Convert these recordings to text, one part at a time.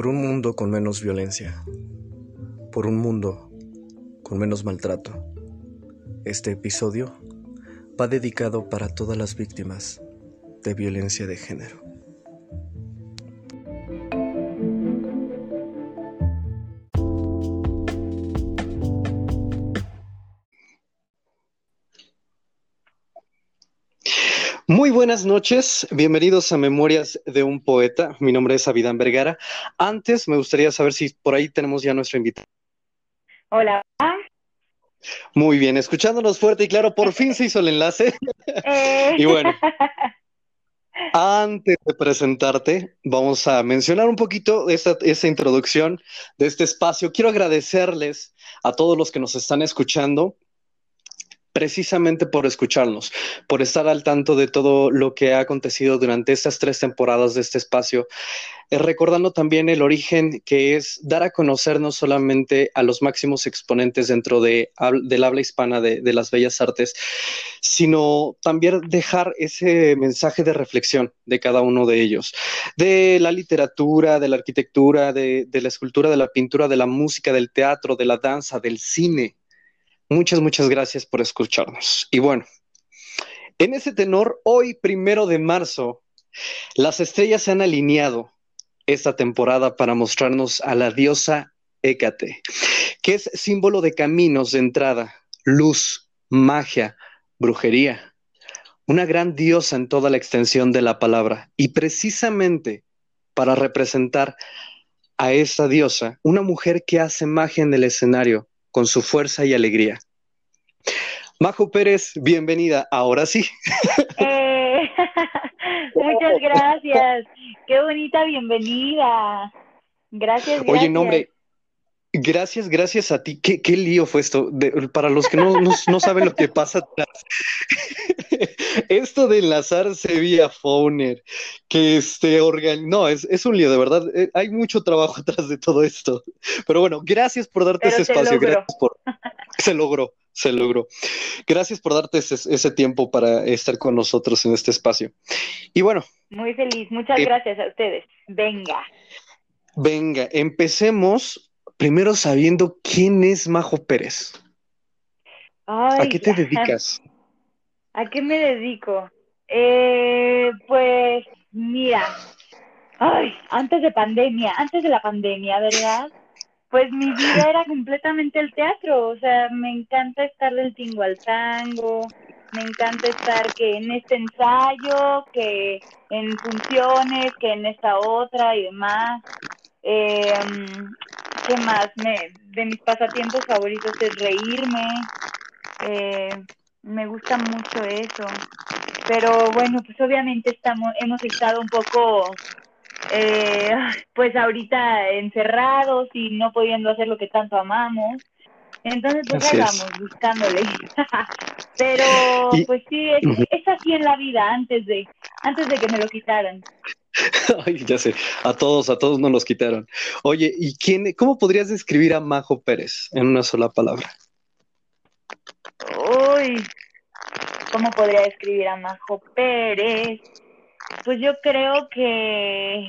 Por un mundo con menos violencia. Por un mundo con menos maltrato. Este episodio va dedicado para todas las víctimas de violencia de género. Muy buenas noches, bienvenidos a Memorias de un Poeta. Mi nombre es Avidán Vergara. Antes me gustaría saber si por ahí tenemos ya nuestro invitado. Hola. Muy bien, escuchándonos fuerte y claro, por fin se hizo el enlace. Eh. y bueno, antes de presentarte, vamos a mencionar un poquito esta, esta introducción de este espacio. Quiero agradecerles a todos los que nos están escuchando precisamente por escucharnos, por estar al tanto de todo lo que ha acontecido durante estas tres temporadas de este espacio, eh, recordando también el origen que es dar a conocer no solamente a los máximos exponentes dentro de, del habla hispana de, las bellas artes, sino también dejar ese mensaje de reflexión de cada uno de ellos, de la literatura, de la arquitectura, de la escultura, de la pintura, de la música, del teatro, de la danza, del cine Muchas, muchas gracias por escucharnos. Y bueno, en ese tenor, hoy, primero de marzo, las estrellas se han alineado esta temporada para mostrarnos a la diosa Hécate, que es símbolo de caminos de entrada, luz, magia, brujería. Una gran diosa en toda la extensión de la palabra. Y precisamente para representar a esta diosa, una mujer que hace magia en el escenario, con su fuerza y alegría. Majo Pérez, bienvenida, ahora sí. Eh, muchas gracias, qué bonita bienvenida. Gracias, gracias. Oye, nombre, Gracias, gracias a ti. ¿Qué, qué lío fue esto? para los que no, no, saben lo que pasa atrás. esto de enlazarse vía Fowner, que este organ... No, es, es, un lío, de verdad. Eh, hay mucho trabajo atrás de todo esto. Pero bueno, gracias por darte ese espacio. Gracias por... Se logró, se logró. Gracias por darte ese, ese, tiempo para estar con nosotros en este espacio. Y bueno. Muy feliz. Muchas eh, gracias a ustedes. Venga. Venga, empecemos primero sabiendo quién es Majo Pérez. ¿A qué te dedicas? ¿A qué me dedico? Eh, pues mira, ay, antes de pandemia, antes de la pandemia, ¿verdad? Pues mi vida era completamente el teatro, o sea, me encanta estar del tingo al tango, me encanta estar que en este ensayo, que en funciones, que en esta otra y demás. Eh, ¿Qué más? Me, de mis pasatiempos favoritos es reírme. Eh, me gusta mucho eso. Pero bueno, pues obviamente estamos, hemos estado un poco, eh, pues ahorita encerrados y no pudiendo hacer lo que tanto amamos. Entonces, pues vamos, buscándole. Pero, pues sí, es, es, así en la vida antes de, antes de que me lo quitaran. Ay, ya sé, a todos, a todos nos los quitaron. Oye, ¿y quién, cómo podrías describir a Majo Pérez en una sola palabra? Uy, ¿cómo podría describir a Majo Pérez? Pues yo creo que,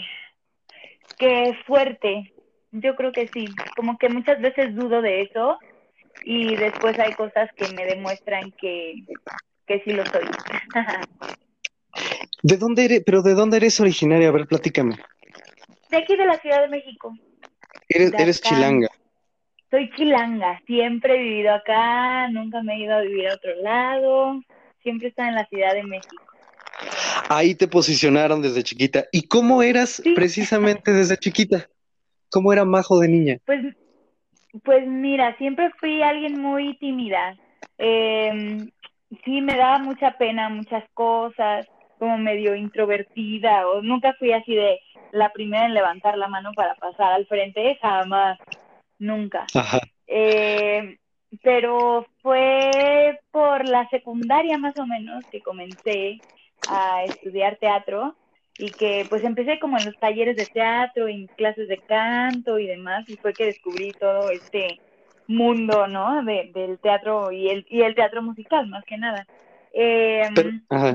que es fuerte. Yo creo que sí. Como que muchas veces dudo de eso y después hay cosas que me demuestran que, que sí lo soy. ¿De dónde eres, pero de dónde eres originaria? A ver, platícame. De aquí de la Ciudad de México. Eres, chilanga. Soy chilanga, siempre he vivido acá, nunca me he ido a vivir a otro lado, siempre estado en la Ciudad de México. Ahí te posicionaron desde chiquita. ¿Y cómo eras precisamente desde chiquita? ¿Cómo era Majo de niña? Pues, pues mira, siempre fui alguien muy tímida. Em, sí, me daba mucha pena muchas cosas como medio introvertida o nunca fui así de la primera en levantar la mano para pasar al frente, jamás, nunca. Eh, pero fue por la secundaria más o menos que comencé a estudiar teatro y que pues empecé como en los talleres de teatro y clases de canto y demás y fue que descubrí todo este mundo, ¿no? De, del teatro y el, y el teatro musical más que nada. Eh,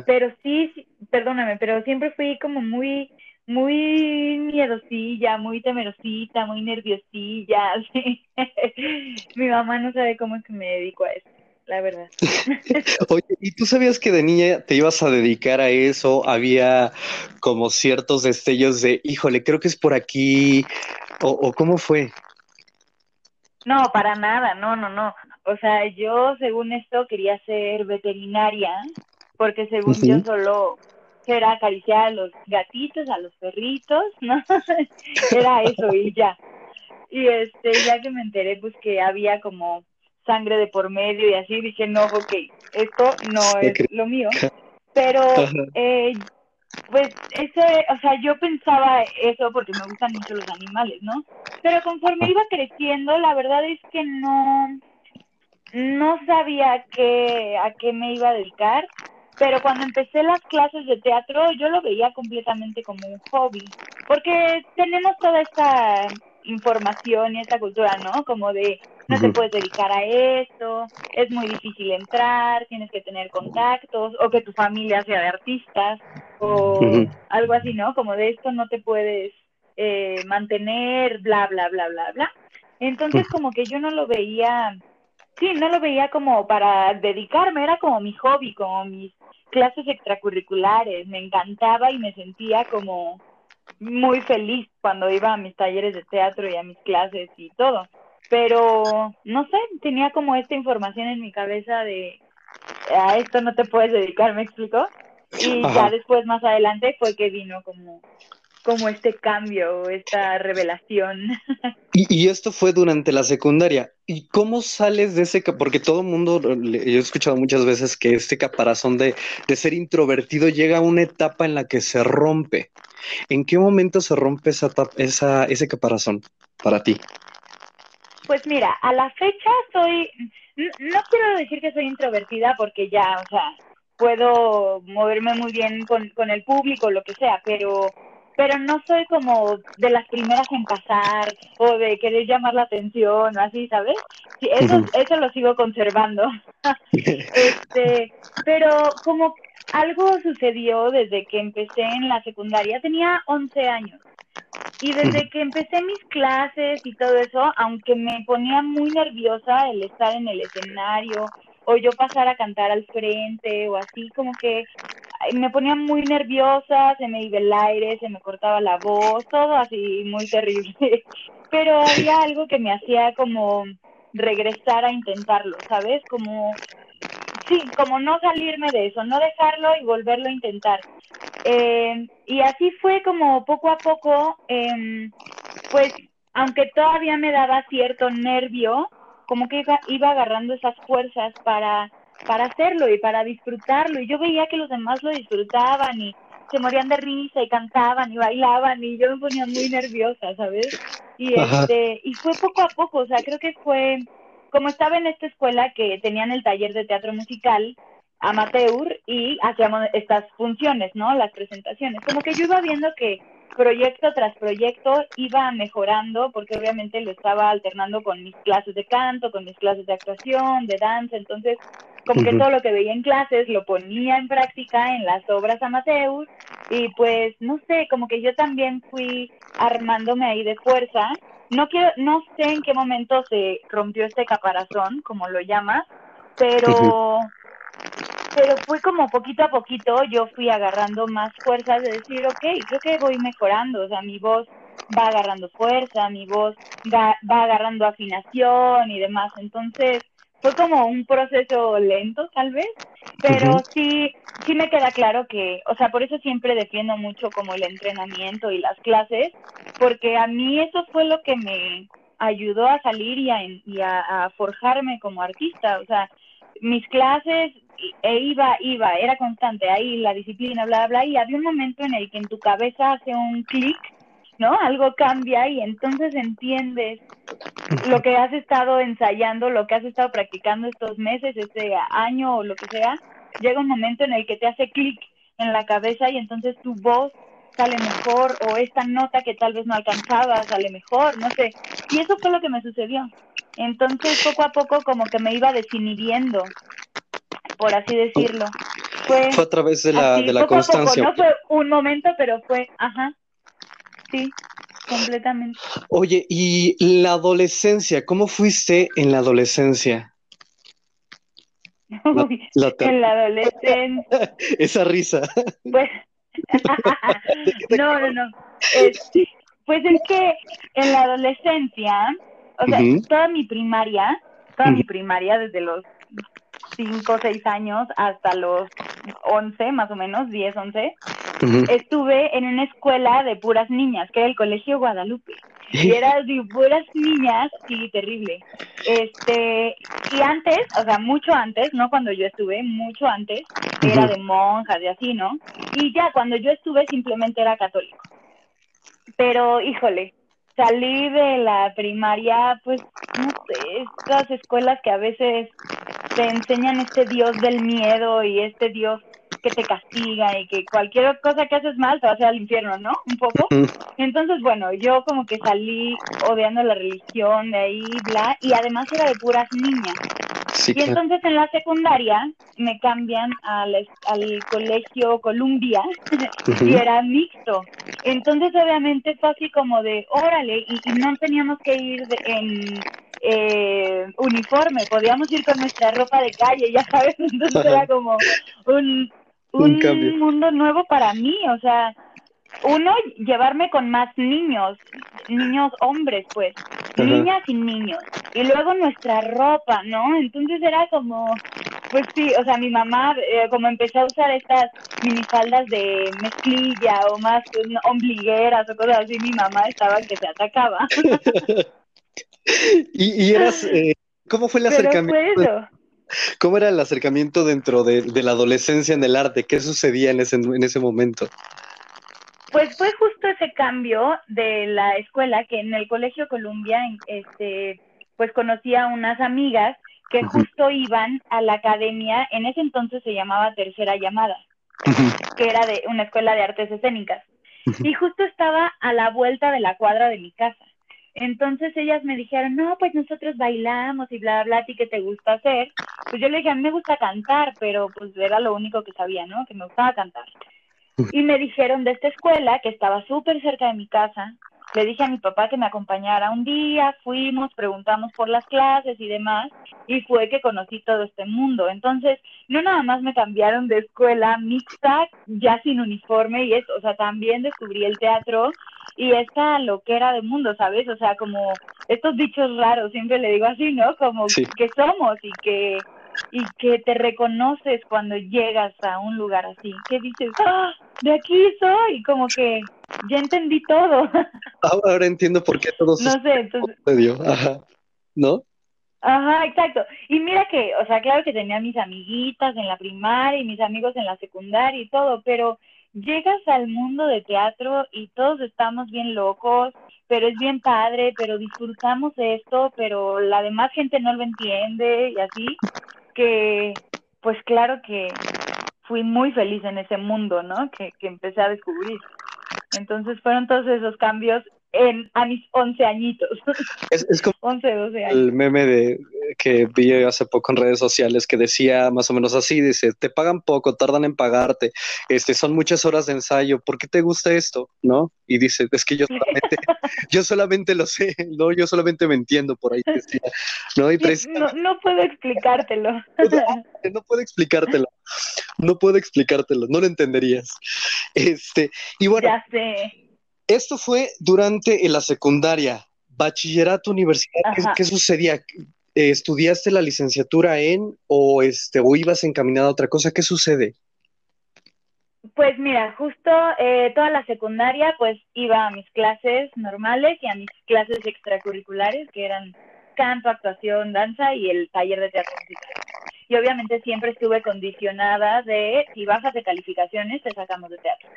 pero, sí, perdóname, pero siempre fui como muy, muy miedosilla, muy temerosita, muy nerviosilla. Mi mamá no sabe cómo es que me dedico a eso, la verdad. Oye, ¿y tú sabías que de niña te ibas a dedicar a eso? Había como ciertos destellos de, híjole, creo que es por aquí, o, o cómo fue? No, para nada, no, no, no. O sea, yo según esto quería ser veterinaria, porque según yo solo era acariciar a los gatitos, a los perritos, ¿no? era eso y ya. Y este, ya que me enteré, pues que había como sangre de por medio y así, dije, no, ok, esto no es lo mío. Pero, eh, pues, ese, o sea, yo pensaba eso porque me gustan mucho los animales, ¿no? Pero conforme iba creciendo, la verdad es que no, no sabía qué, a qué me iba a dedicar pero cuando empecé las clases de teatro yo lo veía completamente como un hobby, porque tenemos toda esta información y esta cultura, ¿no? Como de no te puedes dedicar a esto, es muy difícil entrar, tienes que tener contactos, o que tu familia sea de artistas, o algo así, ¿no? Como de esto no te puedes eh, mantener, bla, bla, bla, bla, bla. Entonces como que yo no lo veía, sí, no lo veía como para dedicarme, era como mi hobby, como mis clases extracurriculares, me encantaba y me sentía como muy feliz cuando iba a mis talleres de teatro y a mis clases y todo. Pero, no sé, tenía como esta información en mi cabeza de a esto no te puedes dedicar, ¿me explico? Y ya después, más adelante, fue que vino como como este cambio, esta revelación. Y, esto fue durante la secundaria. ¿Y cómo sales de ese? Porque todo el mundo, yo he escuchado muchas veces que este caparazón de, de, ser introvertido llega a una etapa en la que se rompe. ¿En qué momento se rompe esa, esa, ese caparazón para ti? Pues mira, a la fecha soy, no quiero decir que soy introvertida porque ya, o sea, puedo moverme muy bien con, con el público, lo que sea, pero pero no soy como de las primeras en pasar o de querer llamar la atención o así, ¿sabes? Sí, eso, eso lo sigo conservando. este, pero como algo sucedió desde que empecé en la secundaria, tenía 11 años. Y desde que empecé mis clases y todo eso, aunque me ponía muy nerviosa el estar en el escenario o yo pasar a cantar al frente o así, como que me ponía muy nerviosa, se me iba el aire, se me cortaba la voz, todo así muy terrible. Pero había algo que me hacía como regresar a intentarlo, ¿sabes? Como, sí, como no salirme de eso, no dejarlo y volverlo a intentar. Eh, y así fue como poco a poco, eh, pues aunque todavía me daba cierto nervio, como que iba, iba agarrando esas fuerzas para para hacerlo y para disfrutarlo. Y yo veía que los demás lo disfrutaban y se morían de risa y cantaban y bailaban y yo me ponía muy nerviosa, ¿sabes? Y este y fue poco a poco, o sea, creo que fue como estaba en esta escuela que tenían el taller de teatro musical amateur y hacíamos estas funciones, ¿no? Las presentaciones. Como que yo iba viendo que proyecto tras proyecto iba mejorando porque obviamente lo estaba alternando con mis clases de canto, con mis clases de actuación, de danza, entonces como que todo lo que veía en clases lo ponía en práctica en las obras amateur y pues no sé, como que yo también fui armándome ahí de fuerza. No quiero, no sé en qué momento se rompió este caparazón, como lo llamas, pero pero fue como poquito a poquito yo fui agarrando más fuerzas de decir, ok, creo que voy mejorando, o sea, mi voz va agarrando fuerza, mi voz va, va agarrando afinación y demás, entonces fue como un proceso lento tal vez, pero sí, sí me queda claro que, o sea, por eso siempre defiendo mucho como el entrenamiento y las clases, porque a mí eso fue lo que me ayudó a salir y a, y a, forjarme como artista, o sea, mis clases e iba, iba, era constante ahí la disciplina, bla, bla, y había un momento en el que en tu cabeza hace un clic ¿no? Algo cambia y entonces entiendes lo que has estado ensayando, lo que has estado practicando estos meses, este año o lo que sea, llega un momento en el que te hace clic en la cabeza y entonces tu voz sale mejor o esta nota que tal vez no alcanzaba sale mejor, no sé. Y eso fue lo que me sucedió. Entonces poco a poco como que me iba desinhibiendo, por así decirlo. Fue, a través de la, de la constancia. No fue un momento, pero fue, ajá. sí, completamente. Oye, ¿y la adolescencia? ¿Cómo fuiste en la adolescencia? en la adolescencia. Esa risa. Pues, no, no, no. Pues es que en la adolescencia, o sea, toda mi primaria, toda mi primaria, desde los 5 o 6 años hasta los 11, más o menos, 10, 11, estuve en una escuela de puras niñas, que era el Colegio Guadalupe. Y era de puras niñas, sí, terrible. Este, y antes, o sea, mucho antes, no cuando yo estuve, mucho antes, era de monjas y así, ¿no? Y ya cuando yo estuve simplemente era católico. Pero, híjole, salí de la primaria, pues, no sé, estas escuelas que a veces te enseñan este Dios del miedo y este Dios que te castiga y que cualquier cosa que haces mal te va a hacer al infierno, ¿no? Un poco. Entonces, bueno, yo como que salí odiando la religión de ahí, bla, y además era de puras niñas. y entonces en la secundaria me cambian al, al colegio Columbia y era mixto. Entonces obviamente fue así como de, órale, y, no teníamos que ir en eh, uniforme, podíamos ir con nuestra ropa de calle, ya sabes, entonces era como un, un, mundo nuevo para mí, o sea, uno, llevarme con más niños, niños hombres, pues, niñas y niños, y luego nuestra ropa, ¿no? Entonces era como, pues sí, o sea, mi mamá, eh, como empezó a usar estas minifaldas de mezclilla o más ombligueras o cosas así, mi mamá estaba que se atacaba. y, eras, eh, ¿cómo fue el acercamiento? ¿Cómo era el acercamiento dentro de, la adolescencia en el arte? ¿Qué sucedía en ese, en ese momento? Pues fue justo ese cambio de la escuela que en el Colegio Columbia, este, pues conocí a unas amigas que justo iban a la academia, en ese entonces se llamaba Tercera Llamada, que era de una escuela de artes escénicas. Y justo estaba a la vuelta de la cuadra de mi casa. Entonces ellas me dijeron, no, pues nosotros bailamos y bla, bla, ¿a ti qué te gusta hacer? Pues yo le dije, a mí me gusta cantar, pero pues era lo único que sabía, ¿no? Que me gustaba cantar. Y me dijeron de esta escuela, que estaba súper cerca de mi casa, le dije a mi papá que me acompañara un día, fuimos, preguntamos por las clases y demás, y fue que conocí todo este mundo. Entonces, no nada más me cambiaron de escuela mixta, ya sin uniforme y eso, o sea, también descubrí el teatro y esta loquera del mundo, ¿sabes? O sea, como estos dichos raros, siempre le digo así, ¿no? Como que somos y que y que te reconoces cuando llegas a un lugar así, que dices, ¡ah! De aquí soy, como que ya entendí todo. Ahora entiendo por qué todo no sé, entonces... Ajá. ¿No? Ajá, exacto. Y mira que, o sea, claro que tenía mis amiguitas en la primaria y mis amigos en la secundaria y todo, pero llegas al mundo de teatro y todos estamos bien locos, pero es bien padre, pero disfrutamos esto, pero la demás gente no lo entiende y así, que pues claro que fui muy feliz en ese mundo, ¿no? Que, que empecé a descubrir. Entonces fueron todos esos cambios en, a mis 11 añitos. Es, como 11, 12 años. el meme de, que vi hace poco en redes sociales que decía más o menos así, dice, te pagan poco, tardan en pagarte, este, son muchas horas de ensayo, ¿por qué te gusta esto? ¿No? Y dice, es que yo solamente, yo solamente lo sé, ¿no? Yo solamente me entiendo por ahí. ¿no? no, no puedo explicártelo. no puedo explicártelo, no puedo explicártelo, no lo entenderías. Este, y bueno. Ya sé esto fue durante la secundaria, bachillerato, universidad. ¿Qué, sucedía? Eh, ¿Estudiaste la licenciatura en o, este, o ibas encaminada a otra cosa? ¿Qué sucede? Pues mira, justo eh, toda la secundaria pues iba a mis clases normales y a mis clases extracurriculares que eran canto, actuación, danza y el taller de teatro musical. Y obviamente siempre estuve condicionada de si bajas de calificaciones te sacamos de teatro.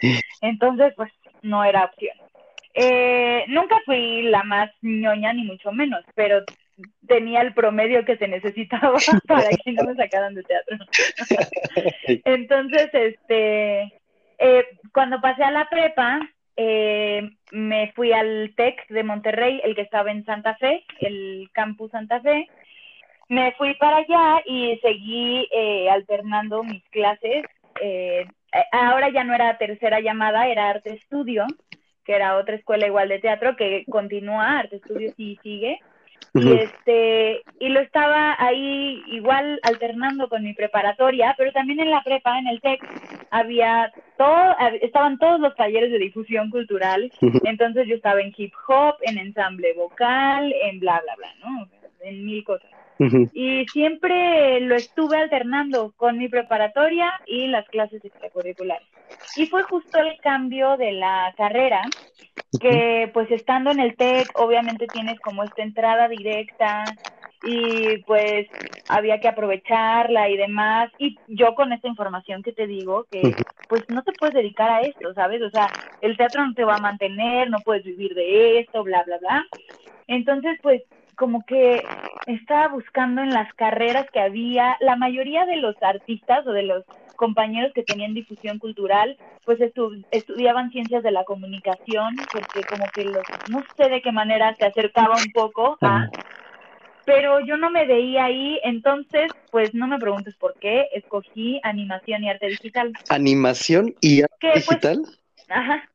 Entonces pues no era opción. Eh, nunca fui la más ñoña ni mucho menos, pero tenía el promedio que se necesitaba para que no me sacaran de teatro. Entonces, este, eh, cuando pasé a la prepa, eh, me fui al TEC de Monterrey, el que estaba en Santa Fe, el campus Santa Fe. Me fui para allá y seguí alternando mis clases. ahora ya no era tercera llamada, era arte estudio que era otra escuela igual de teatro que continúa, Arte Estudios y sigue. Y este, y lo estaba ahí igual alternando con mi preparatoria, pero también en la prepa, en el TEC, había todo, estaban todos los talleres de difusión cultural. Entonces yo estaba en hip hop, en ensamble vocal, en bla bla bla, ¿no? En mil cosas. Y siempre lo estuve alternando con mi preparatoria y las clases extracurriculares. Y fue justo el cambio de la carrera, que pues estando en el TEC, obviamente tienes como esta entrada directa y pues había que aprovecharla y demás. Y yo con esta información que te digo, que pues no te puedes dedicar a esto, ¿sabes? O sea, el teatro no te va a mantener, no puedes vivir de esto, bla, bla, bla. Entonces, pues como que estaba buscando en las carreras que había, la mayoría de los artistas o de los compañeros que tenían difusión cultural, pues estudiaban ciencias de la comunicación, porque como que los, no sé de qué manera se acercaba un poco a, pero yo no me veía ahí, entonces, pues no me preguntes por qué, escogí animación y arte digital. ¿Animación y arte pues, digital? ajá.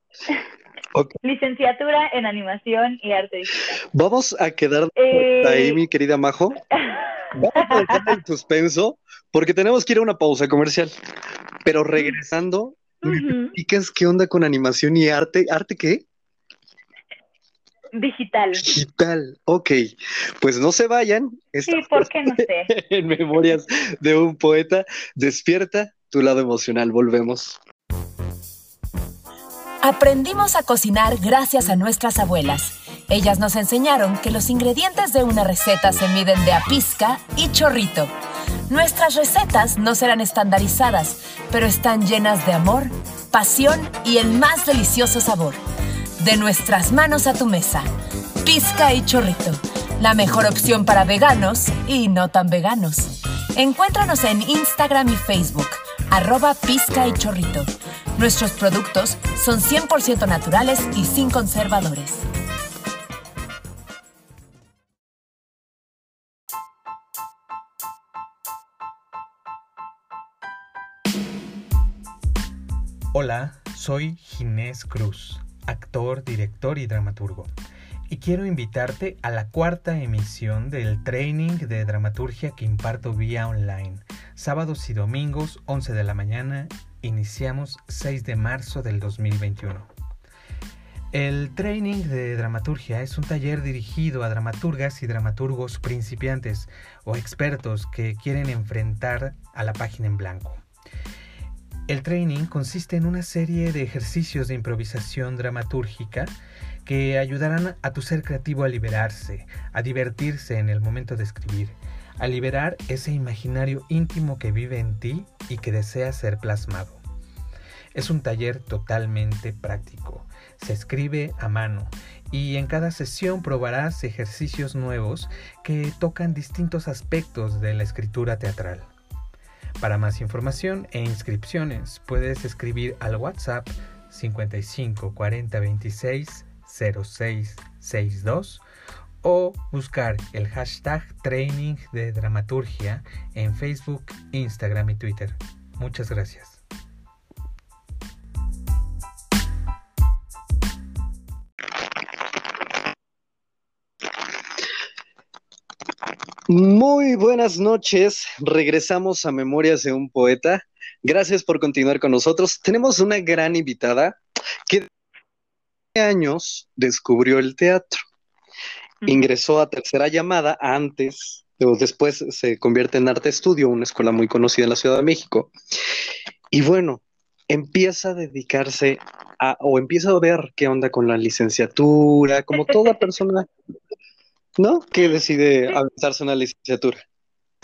Licenciatura en animación y arte digital. Vamos a quedar eh, ahí, mi querida Majo. Vamos a dejar el suspenso porque tenemos que ir a una pausa comercial. Pero regresando, uh qué onda con animación y arte? ¿Arte qué? Digital. Digital, ok. Pues no se vayan. Sí, porque no sé. en Memorias de un poeta, despierta tu lado emocional. Volvemos. Aprendimos a cocinar gracias a nuestras abuelas. Ellas nos enseñaron que los ingredientes de una receta se miden de a pizca y chorrito. Nuestras recetas no serán estandarizadas, pero están llenas de amor, pasión y el más delicioso sabor. De nuestras manos a tu mesa. Pizca y chorrito. La mejor opción para veganos y no tan veganos. Encuéntranos en Instagram y Facebook, arroba pizca y chorrito. Nuestros productos son 100% naturales y sin conservadores. Hola, soy Ginés Cruz, actor, director y dramaturgo. Y quiero invitarte a la cuarta emisión del training de dramaturgia que imparto vía online, sábados y domingos 11 de la mañana iniciamos 6 de marzo del 2021. El training de dramaturgia es un taller dirigido a dramaturgas y dramaturgos principiantes o expertos que quieren enfrentar a la página en blanco. El training consiste en una serie de ejercicios de improvisación dramatúrgica que ayudarán a tu ser creativo a liberarse, a divertirse en el momento de escribir, a liberar ese imaginario íntimo que vive en ti y que desea ser plasmado. Es un taller totalmente práctico. Se escribe a mano y en cada sesión probarás ejercicios nuevos que tocan distintos aspectos de la escritura teatral. Para más información e inscripciones puedes escribir al WhatsApp 55 40 26 06 62 o buscar el hashtag training de dramaturgia en Facebook, Instagram y Twitter. Muchas gracias. Muy buenas noches, regresamos a Memorias de un Poeta. Gracias por continuar con nosotros. Tenemos una gran invitada que años descubrió el teatro. Ingresó a tercera llamada antes, o después se convierte en Arte Estudio, una escuela muy conocida en la Ciudad de México. Y bueno, empieza a dedicarse a, o empieza a ver qué onda con la licenciatura, como toda persona ¿no? Que decide avanzarse una licenciatura.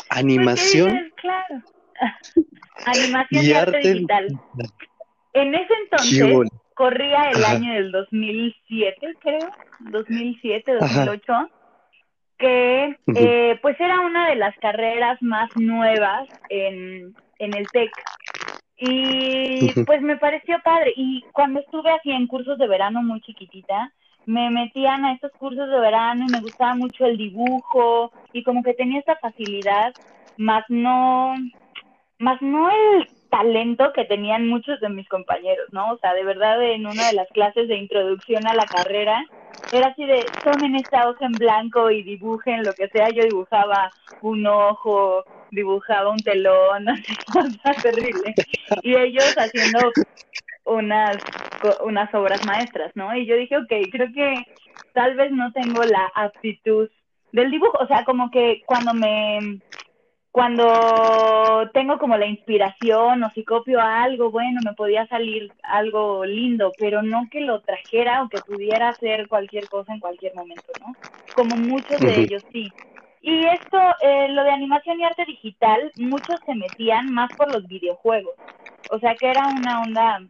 Animación. claro. Animación y, arte, digital. En ese entonces corría el año del 2007, creo, 2007, 2008, que eh, pues era una de las carreras más nuevas en, en el TEC. Y pues me pareció padre. Y cuando estuve así en cursos de verano muy chiquitita, me metían a estos cursos de verano y me gustaba mucho el dibujo y como que tenía esta facilidad, más no, más no el talento que tenían muchos de mis compañeros, ¿no? O sea, de verdad en una de las clases de introducción a la carrera era así de tomen esta hoja en blanco y dibujen lo que sea. Yo dibujaba un ojo, dibujaba un telón, así, cosa terrible. Y ellos haciendo unas, unas obras maestras, ¿no? Y yo dije, ok, creo que tal vez no tengo la aptitud del dibujo, o sea, como que cuando me cuando tengo como la inspiración o si copio algo, bueno, me podía salir algo lindo, pero no que lo trajera o que pudiera hacer cualquier cosa en cualquier momento, ¿no? Como muchos de ellos sí. Y esto, eh, lo de animación y arte digital, muchos se metían más por los videojuegos. O sea que era una onda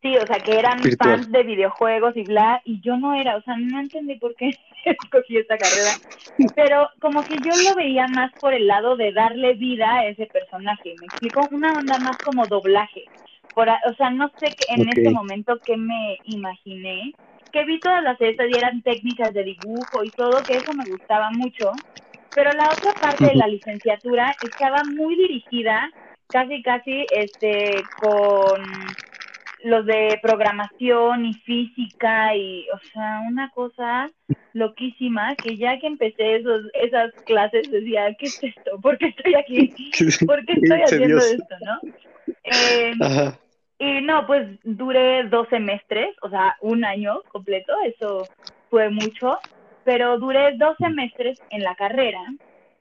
Sí, o sea, que eran fans de videojuegos y bla, y yo no era, o sea, no entendí por qué escogí esta carrera, pero como que yo lo veía más por el lado de darle vida a ese personaje, me explico, una onda más como doblaje, por, o sea, no sé en este momento qué me imaginé, que vi todas las estas y eran técnicas de dibujo y todo, que eso me gustaba mucho, pero la otra parte de la licenciatura estaba muy dirigida casi casi este con los de programación y física y, o sea, una cosa loquísima que ya que empecé esos, esas clases decía, ¿qué es esto? ¿Por qué estoy aquí? ¿Por qué estoy haciendo esto? ¿no? Eh, y no, pues duré dos semestres, o sea, un año completo, eso fue mucho, pero duré dos semestres en la carrera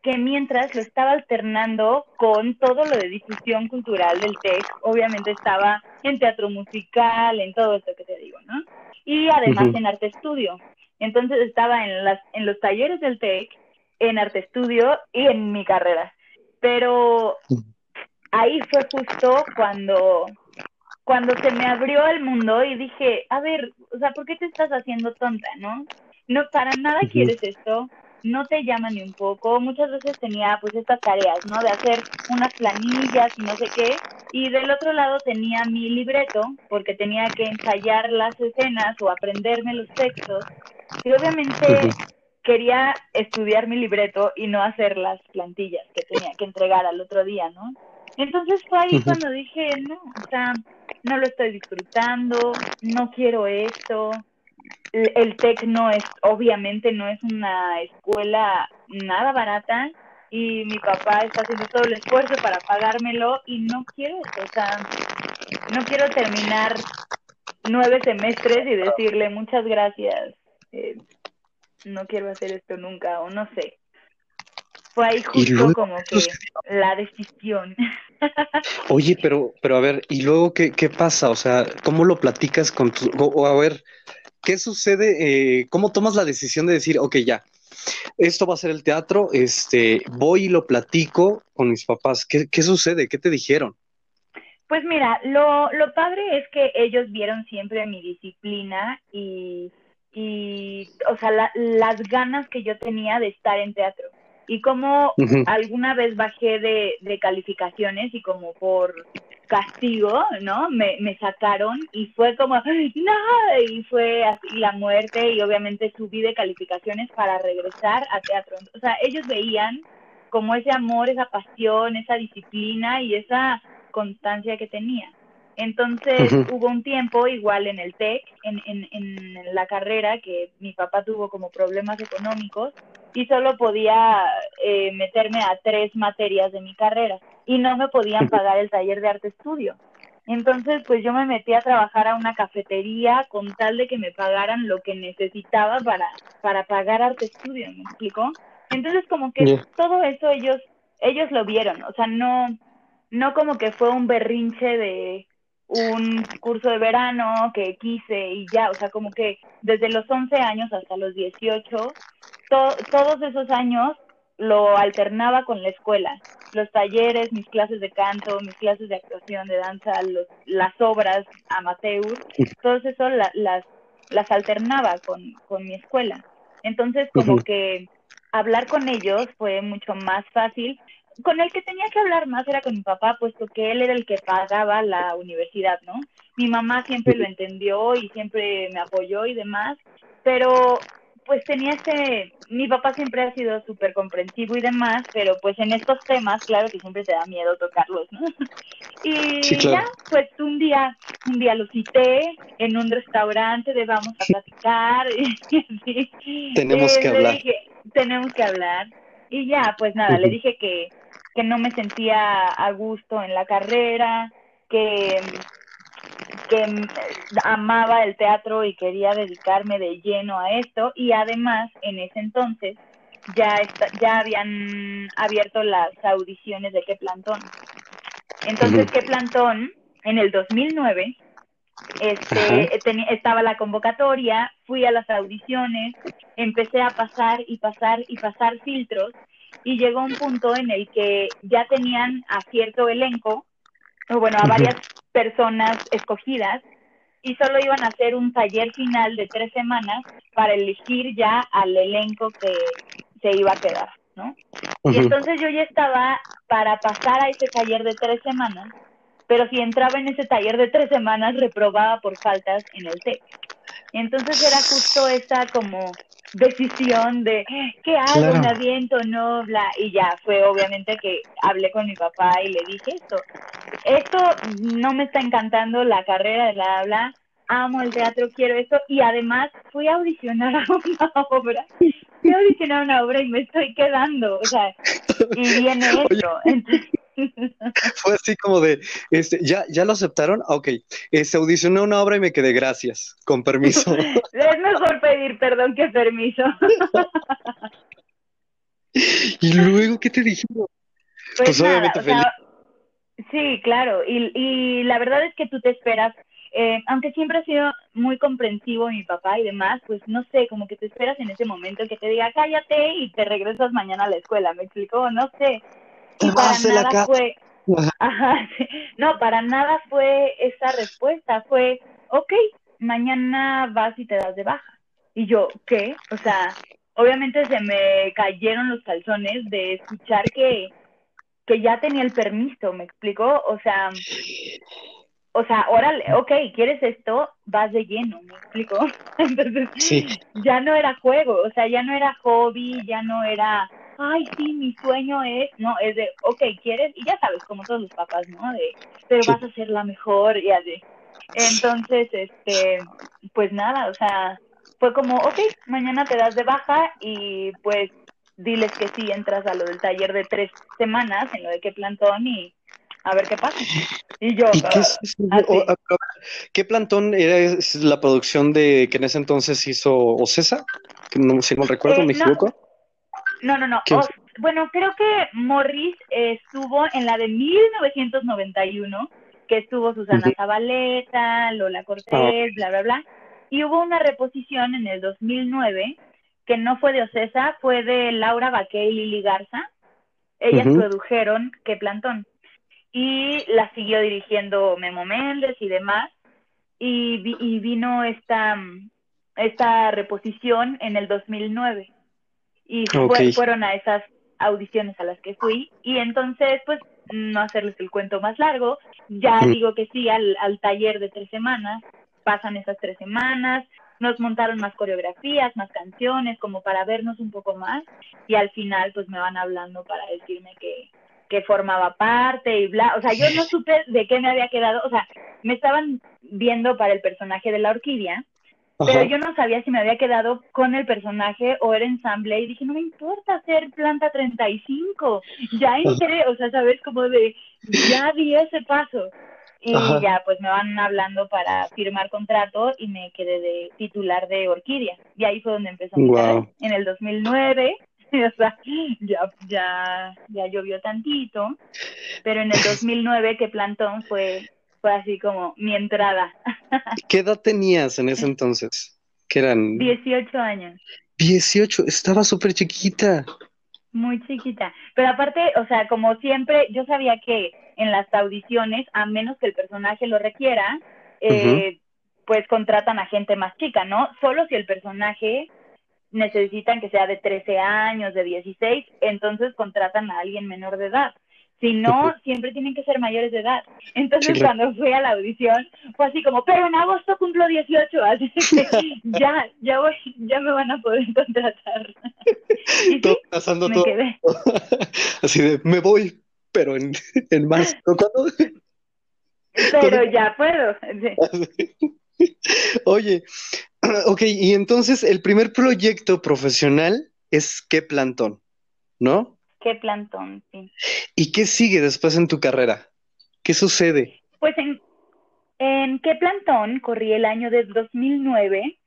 que mientras lo estaba alternando con todo lo de difusión cultural del TEC, obviamente estaba en teatro musical, en todo esto que te digo, ¿no? Y además en arte estudio. Entonces estaba en, las, en los talleres del TEC, en arte estudio y en mi carrera. Pero ahí fue justo cuando, cuando se me abrió el mundo y dije, a ver, o sea, ¿por qué te estás haciendo tonta, no? No, para nada quieres esto, no te llama ni un poco. Muchas veces tenía pues estas tareas, ¿no? De hacer unas planillas y no sé qué. Y del otro lado tenía mi libreto, porque tenía que ensayar las escenas o aprenderme los textos. Y obviamente quería estudiar mi libreto y no hacer las plantillas que tenía que entregar al otro día, ¿no? Entonces fue ahí cuando dije, no, o sea, no lo estoy disfrutando, no quiero esto, el TEC no es, obviamente no es una escuela nada barata y mi papá está haciendo todo el esfuerzo para pagármelo y no quiero, o sea, no quiero terminar nueve semestres y decirle muchas gracias, eh, no quiero hacer esto nunca o no sé. Fue ahí justo como que la decisión. Oye, pero, pero a ver, ¿y luego qué, qué pasa? O sea, ¿cómo lo platicas con tu, o a ver, ¿qué sucede? Eh, ¿Cómo tomas la decisión de decir, ok, ya, esto va a ser el teatro, este, voy y lo platico con mis papás? ¿Qué, sucede? ¿Qué te dijeron? Pues mira, lo, lo padre es que ellos vieron siempre mi disciplina y, y o sea, las ganas que yo tenía de estar en teatro. Y como alguna vez bajé de, de calificaciones y como por castigo, ¿no? Me, me sacaron y fue como, no, y fue así la muerte y obviamente subí de calificaciones para regresar a teatro. O sea, ellos veían como ese amor, esa pasión, esa disciplina y esa constancia que tenía. Entonces hubo un tiempo igual en el TEC, en, en, en la carrera, que mi papá tuvo como problemas económicos y solo podía eh, meterme a tres materias de mi carrera y no me podían pagar el taller de arte estudio. Entonces, pues yo me metí a trabajar a una cafetería con tal de que me pagaran lo que necesitaba para, para pagar arte estudio, ¿me explico? Entonces, como que todo eso ellos, ellos lo vieron, o sea, no, no como que fue un berrinche de un curso de verano que quise y ya, o sea, como que desde los 11 años hasta los 18 todos esos años lo alternaba con la escuela, los talleres, mis clases de canto, mis clases de actuación, de danza, las obras amateur, todo eso las, las alternaba con, con mi escuela. Entonces, como que hablar con ellos fue mucho más fácil. Con el que tenía que hablar más era con mi papá, puesto que él era el que pagaba la universidad, ¿no? Mi mamá siempre lo entendió y siempre me apoyó y demás, pero pues tenía ese, mi papá siempre ha sido súper comprensivo y demás, pero pues en estos temas, claro que siempre te da miedo tocarlos, ¿no? Y ya, pues un día, un día lo cité en un restaurante de vamos a platicar y, Tenemos que hablar. tenemos que hablar. Y ya, pues nada, le dije que, que no me sentía a gusto en la carrera, que que amaba el teatro y quería dedicarme de lleno a esto y además en ese entonces ya ya habían abierto las audiciones de qué plantón. Entonces, qué plantón en el 2009 este estaba la convocatoria, fui a las audiciones, empecé a pasar y pasar y pasar filtros y llegó un punto en el que ya tenían a cierto elenco o bueno, a varias personas escogidas y solo iban a hacer un taller final de tres semanas para elegir ya al elenco que se iba a quedar, ¿no? Y entonces yo ya estaba para pasar a ese taller de tres semanas, pero si entraba en ese taller de tres semanas reprobaba por faltas en el TEC. Entonces era justo esa como decisión de qué hago, me aviento, no, bla, y ya fue obviamente que hablé con mi papá y le dije esto. Esto no me está encantando la carrera de la habla, amo el teatro, quiero esto, y además fui a audicionar a una obra, fui a audicionar a una obra y me estoy quedando, o sea, y viene esto. Entonces, Fue así como de, este, ¿ya, ya lo aceptaron? Ok, este, audicioné una obra y me quedé, gracias, con permiso. es mejor pedir perdón que permiso. y luego, ¿qué te dijeron? Pues, pues obviamente feliz. sí, claro, y, y la verdad es que tú te esperas eh, aunque siempre ha sido muy comprensivo mi papá y demás, pues no sé, como que te esperas en ese momento que te diga cállate y te regresas mañana a la escuela, ¿me explico? No sé, y para nada fue, no, para nada fue esa respuesta, fue, ok, mañana vas y te das de baja. Y yo, ¿qué? O sea, obviamente se me cayeron los calzones de escuchar que, que ya tenía el permiso, ¿me explicó? O sea, o sea, órale, ok, ¿quieres esto? Vas de lleno, ¿me explico? Entonces, ya no era juego, o sea, ya no era hobby, ya no era ay, sí, mi sueño es, no, es de, ok, ¿quieres? Y ya sabes, como todos los papás, ¿no? De, pero vas a ser la mejor y así. Entonces, este, pues nada, o sea, fue como, ok, mañana te das de baja y pues diles que sí entras a lo del taller de tres semanas en lo de qué plantón y a ver qué pasa. Y yo, qué, qué, plantón era la producción de que en ese entonces hizo Ocesa? Que no, si no recuerdo, me eh, equivoco. No, no, no. bueno, creo que Morris estuvo en la de 1991, que estuvo Susana Zabaleta, Lola Cortés, ah. bla, bla, bla. Y hubo una reposición en el 2009 que no fue de Ocesa, fue de Laura Baqué y Lili Garza. Ellas produjeron Qué Plantón. Y la siguió dirigiendo Memo Méndez y demás. Y, y vino esta, esta reposición en el 2009 y fueron a esas audiciones a las que fui y entonces pues no hacerles el cuento más largo, ya digo que sí al, al taller de tres semanas, pasan esas tres semanas, nos montaron más coreografías, más canciones, como para vernos un poco más, y al final pues me van hablando para decirme que, que formaba parte y bla, o sea, yo no supe de qué me había quedado, o sea, me estaban viendo para el personaje de la orquídea, pero yo no sabía si me había quedado con el personaje o era ensamble y dije, no me importa hacer planta 35, ya entré, o sea, sabes, como de, ya di ese paso. Y ya, pues me van hablando para firmar contrato y me quedé de titular de Orquídea. Y ahí fue donde empezó wow. en el 2009. o sea, ya, ya, ya llovió tantito, pero en el 2009 que Plantón fue fue así como mi entrada. ¿Qué edad tenías en ese entonces? ¿Qué eran? 18 años. 18, estaba súper chiquita. Muy chiquita. Pero aparte, o sea, como siempre, yo sabía que en las audiciones, a menos que el personaje lo requiera, eh, pues contratan a gente más chica, ¿no? Solo si el personaje necesitan que sea de 13 años, de 16, entonces contratan a alguien menor de edad Si no, siempre tienen que ser mayores de edad. Entonces, cuando fui a la audición, fue así como, pero en agosto cumplo 18, así que ya, ya voy, ya me van a poder contratar. y todo pasando todo. Así de, me voy, pero en, en marzo. Pero ya puedo. Oye, ok, y entonces el primer proyecto profesional es qué plantón, ¿no? Qué plantón, sí. ¿Y qué sigue después en tu carrera? ¿Qué sucede? Pues en, en qué plantón corrí el año de 2009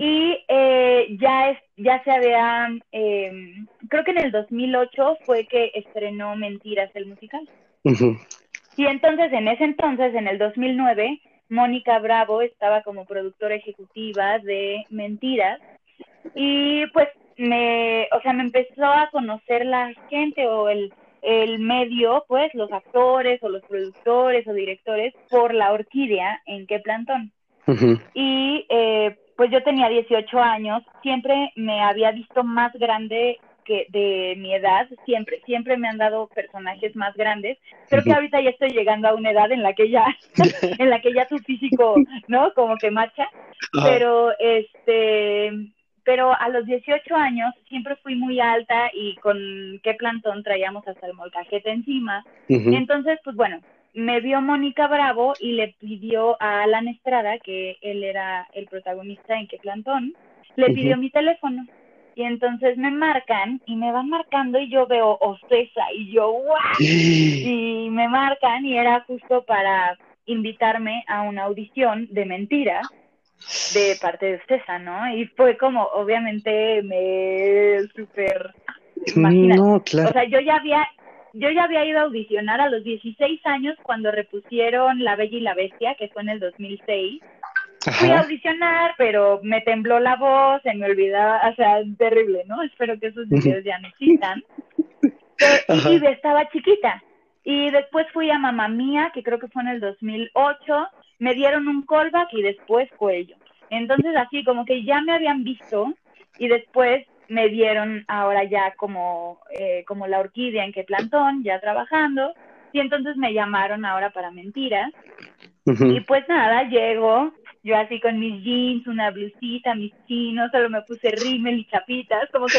y eh, ya, es, ya se había, em, creo que en el 2008 fue que estrenó Mentiras el musical. Y entonces, en ese entonces, en el 2009, Mónica Bravo estaba como productora ejecutiva de Mentiras y pues me, o sea, me empezó a conocer la gente o el, el medio, pues los actores o los productores o directores por la orquídea en qué plantón. Y eh, pues yo tenía 18 años, siempre me había visto más grande que de mi edad, siempre, siempre me han dado personajes más grandes. Creo que ahorita ya estoy llegando a una edad en la que ya, en la que ya tu físico, ¿no? Como que marcha. Pero este, pero a los 18 años siempre fui muy alta y con qué plantón traíamos hasta el molcajete encima. Entonces, pues bueno, me vio Mónica Bravo y le pidió a Alan Estrada, que él era el protagonista en qué plantón, le pidió mi teléfono. Y entonces me marcan y me van marcando y yo veo Ocesa y yo, ¡guau! Y me marcan y era justo para invitarme a una audición de mentira de parte de Ocesa, ¿no? Y fue como, obviamente, me súper... No, claro. O sea, yo ya había, yo ya había ido a audicionar a los 16 años cuando repusieron La Bella y la Bestia, que fue en el 2006 Fui a audicionar, pero me tembló la voz, se me olvidaba, o sea, terrible, ¿no? Espero que esos videos ya no existan. y, estaba chiquita. Y después fui a Mamá Mía, que creo que fue en el 2008, me dieron un callback y después cuello. Entonces así como que ya me habían visto y después me dieron ahora ya como, eh, como la orquídea en que plantón, ya trabajando, y entonces me llamaron ahora para mentiras. Y pues nada, llego, yo así con mis jeans, una blusita, mis chinos, solo me puse rímel y chapitas, como que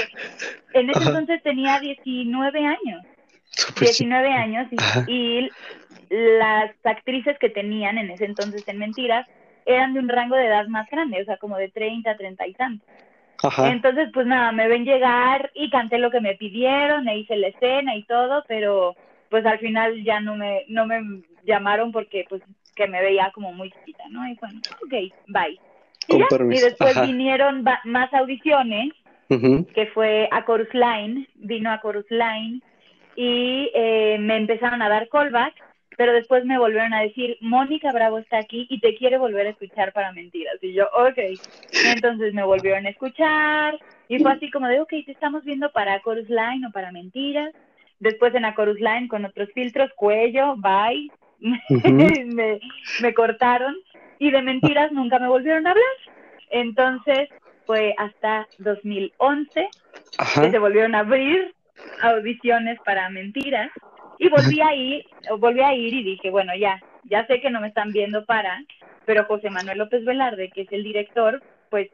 en ese entonces tenía 19 años. 19 años y, las actrices que tenían en ese entonces en Mentiras eran de un rango de edad más grande, o sea, como de 30, 30 y tantos. Entonces, pues nada, me ven llegar y canté lo que me pidieron, e hice la escena y todo, pero pues al final ya no me, no me llamaron porque pues que me veía como muy chiquita, ¿no? Y bueno, ok, bye. Y, después vinieron más audiciones, que fue a Chorus Line, vino a Chorus Line, y eh, me empezaron a dar callback, pero después me volvieron a decir, Mónica Bravo está aquí y te quiere volver a escuchar para mentiras. Y yo, ok. Entonces me volvieron a escuchar, y fue así como de, ok, te estamos viendo para Chorus Line o para mentiras. Después en a Chorus Line con otros filtros, cuello, bye, me, cortaron y de mentiras nunca me volvieron a hablar. Entonces fue hasta 2011 que se volvieron a abrir audiciones para mentiras y volví a ir, volví a ir y dije, bueno, ya, ya sé que no me están viendo para, pero José Manuel López Velarde, que es el director, pues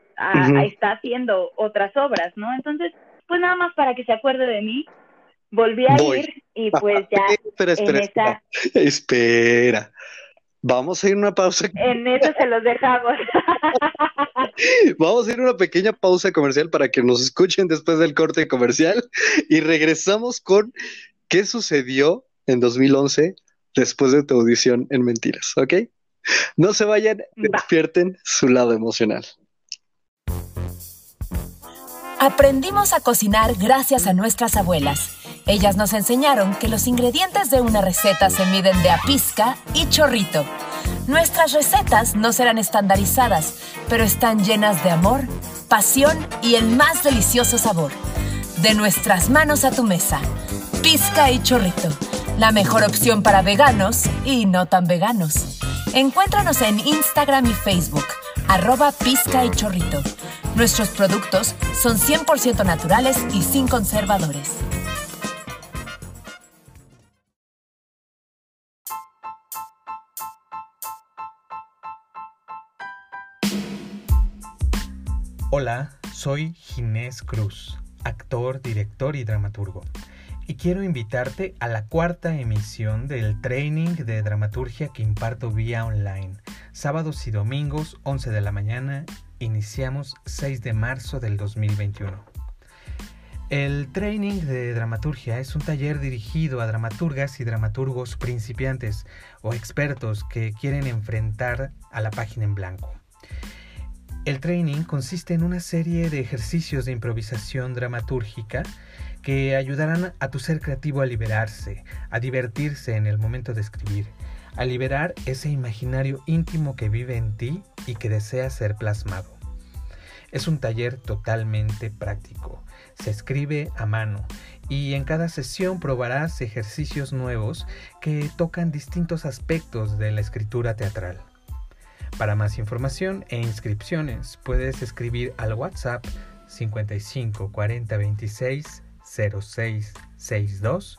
está haciendo otras obras, ¿no? Entonces, pues nada más para que se acuerde de mí, volví a ir y pues ya espera, espera, espera. espera. Vamos a ir a una pausa. En eso se los dejamos. Vamos a ir a una pequeña pausa comercial para que nos escuchen después del corte comercial y regresamos con qué sucedió en 2011 después de tu audición en Mentiras, ¿ok? No se vayan, despierten su lado emocional. Aprendimos a cocinar gracias a nuestras abuelas. Ellas nos enseñaron que los ingredientes de una receta se miden de a pizca y chorrito. Nuestras recetas no serán estandarizadas, pero están llenas de amor, pasión y el más delicioso sabor. De nuestras manos a tu mesa. Pizca y Chorrito, la mejor opción para veganos y no tan veganos. Encuéntranos en Instagram y Facebook, arroba Pizca y Chorrito. Nuestros productos son 100% naturales y sin conservadores. Hola, soy Ginés Cruz, actor, director y dramaturgo. Y quiero invitarte a la cuarta emisión del training de dramaturgia que imparto vía online. Sábados y domingos, 11 de la mañana, iniciamos 6 de marzo del 2021. El training de dramaturgia es un taller dirigido a dramaturgas y dramaturgos principiantes o expertos que quieren enfrentar a la página en blanco. El training consiste en una serie de ejercicios de improvisación dramatúrgica que ayudarán a tu ser creativo a liberarse, a divertirse en el momento de escribir, a liberar ese imaginario íntimo que vive en ti y que desea ser plasmado. Es un taller totalmente práctico. Se escribe a mano y en cada sesión probarás ejercicios nuevos que tocan distintos aspectos de la escritura teatral. Para más información e inscripciones puedes escribir al WhatsApp 55 40 26 06 62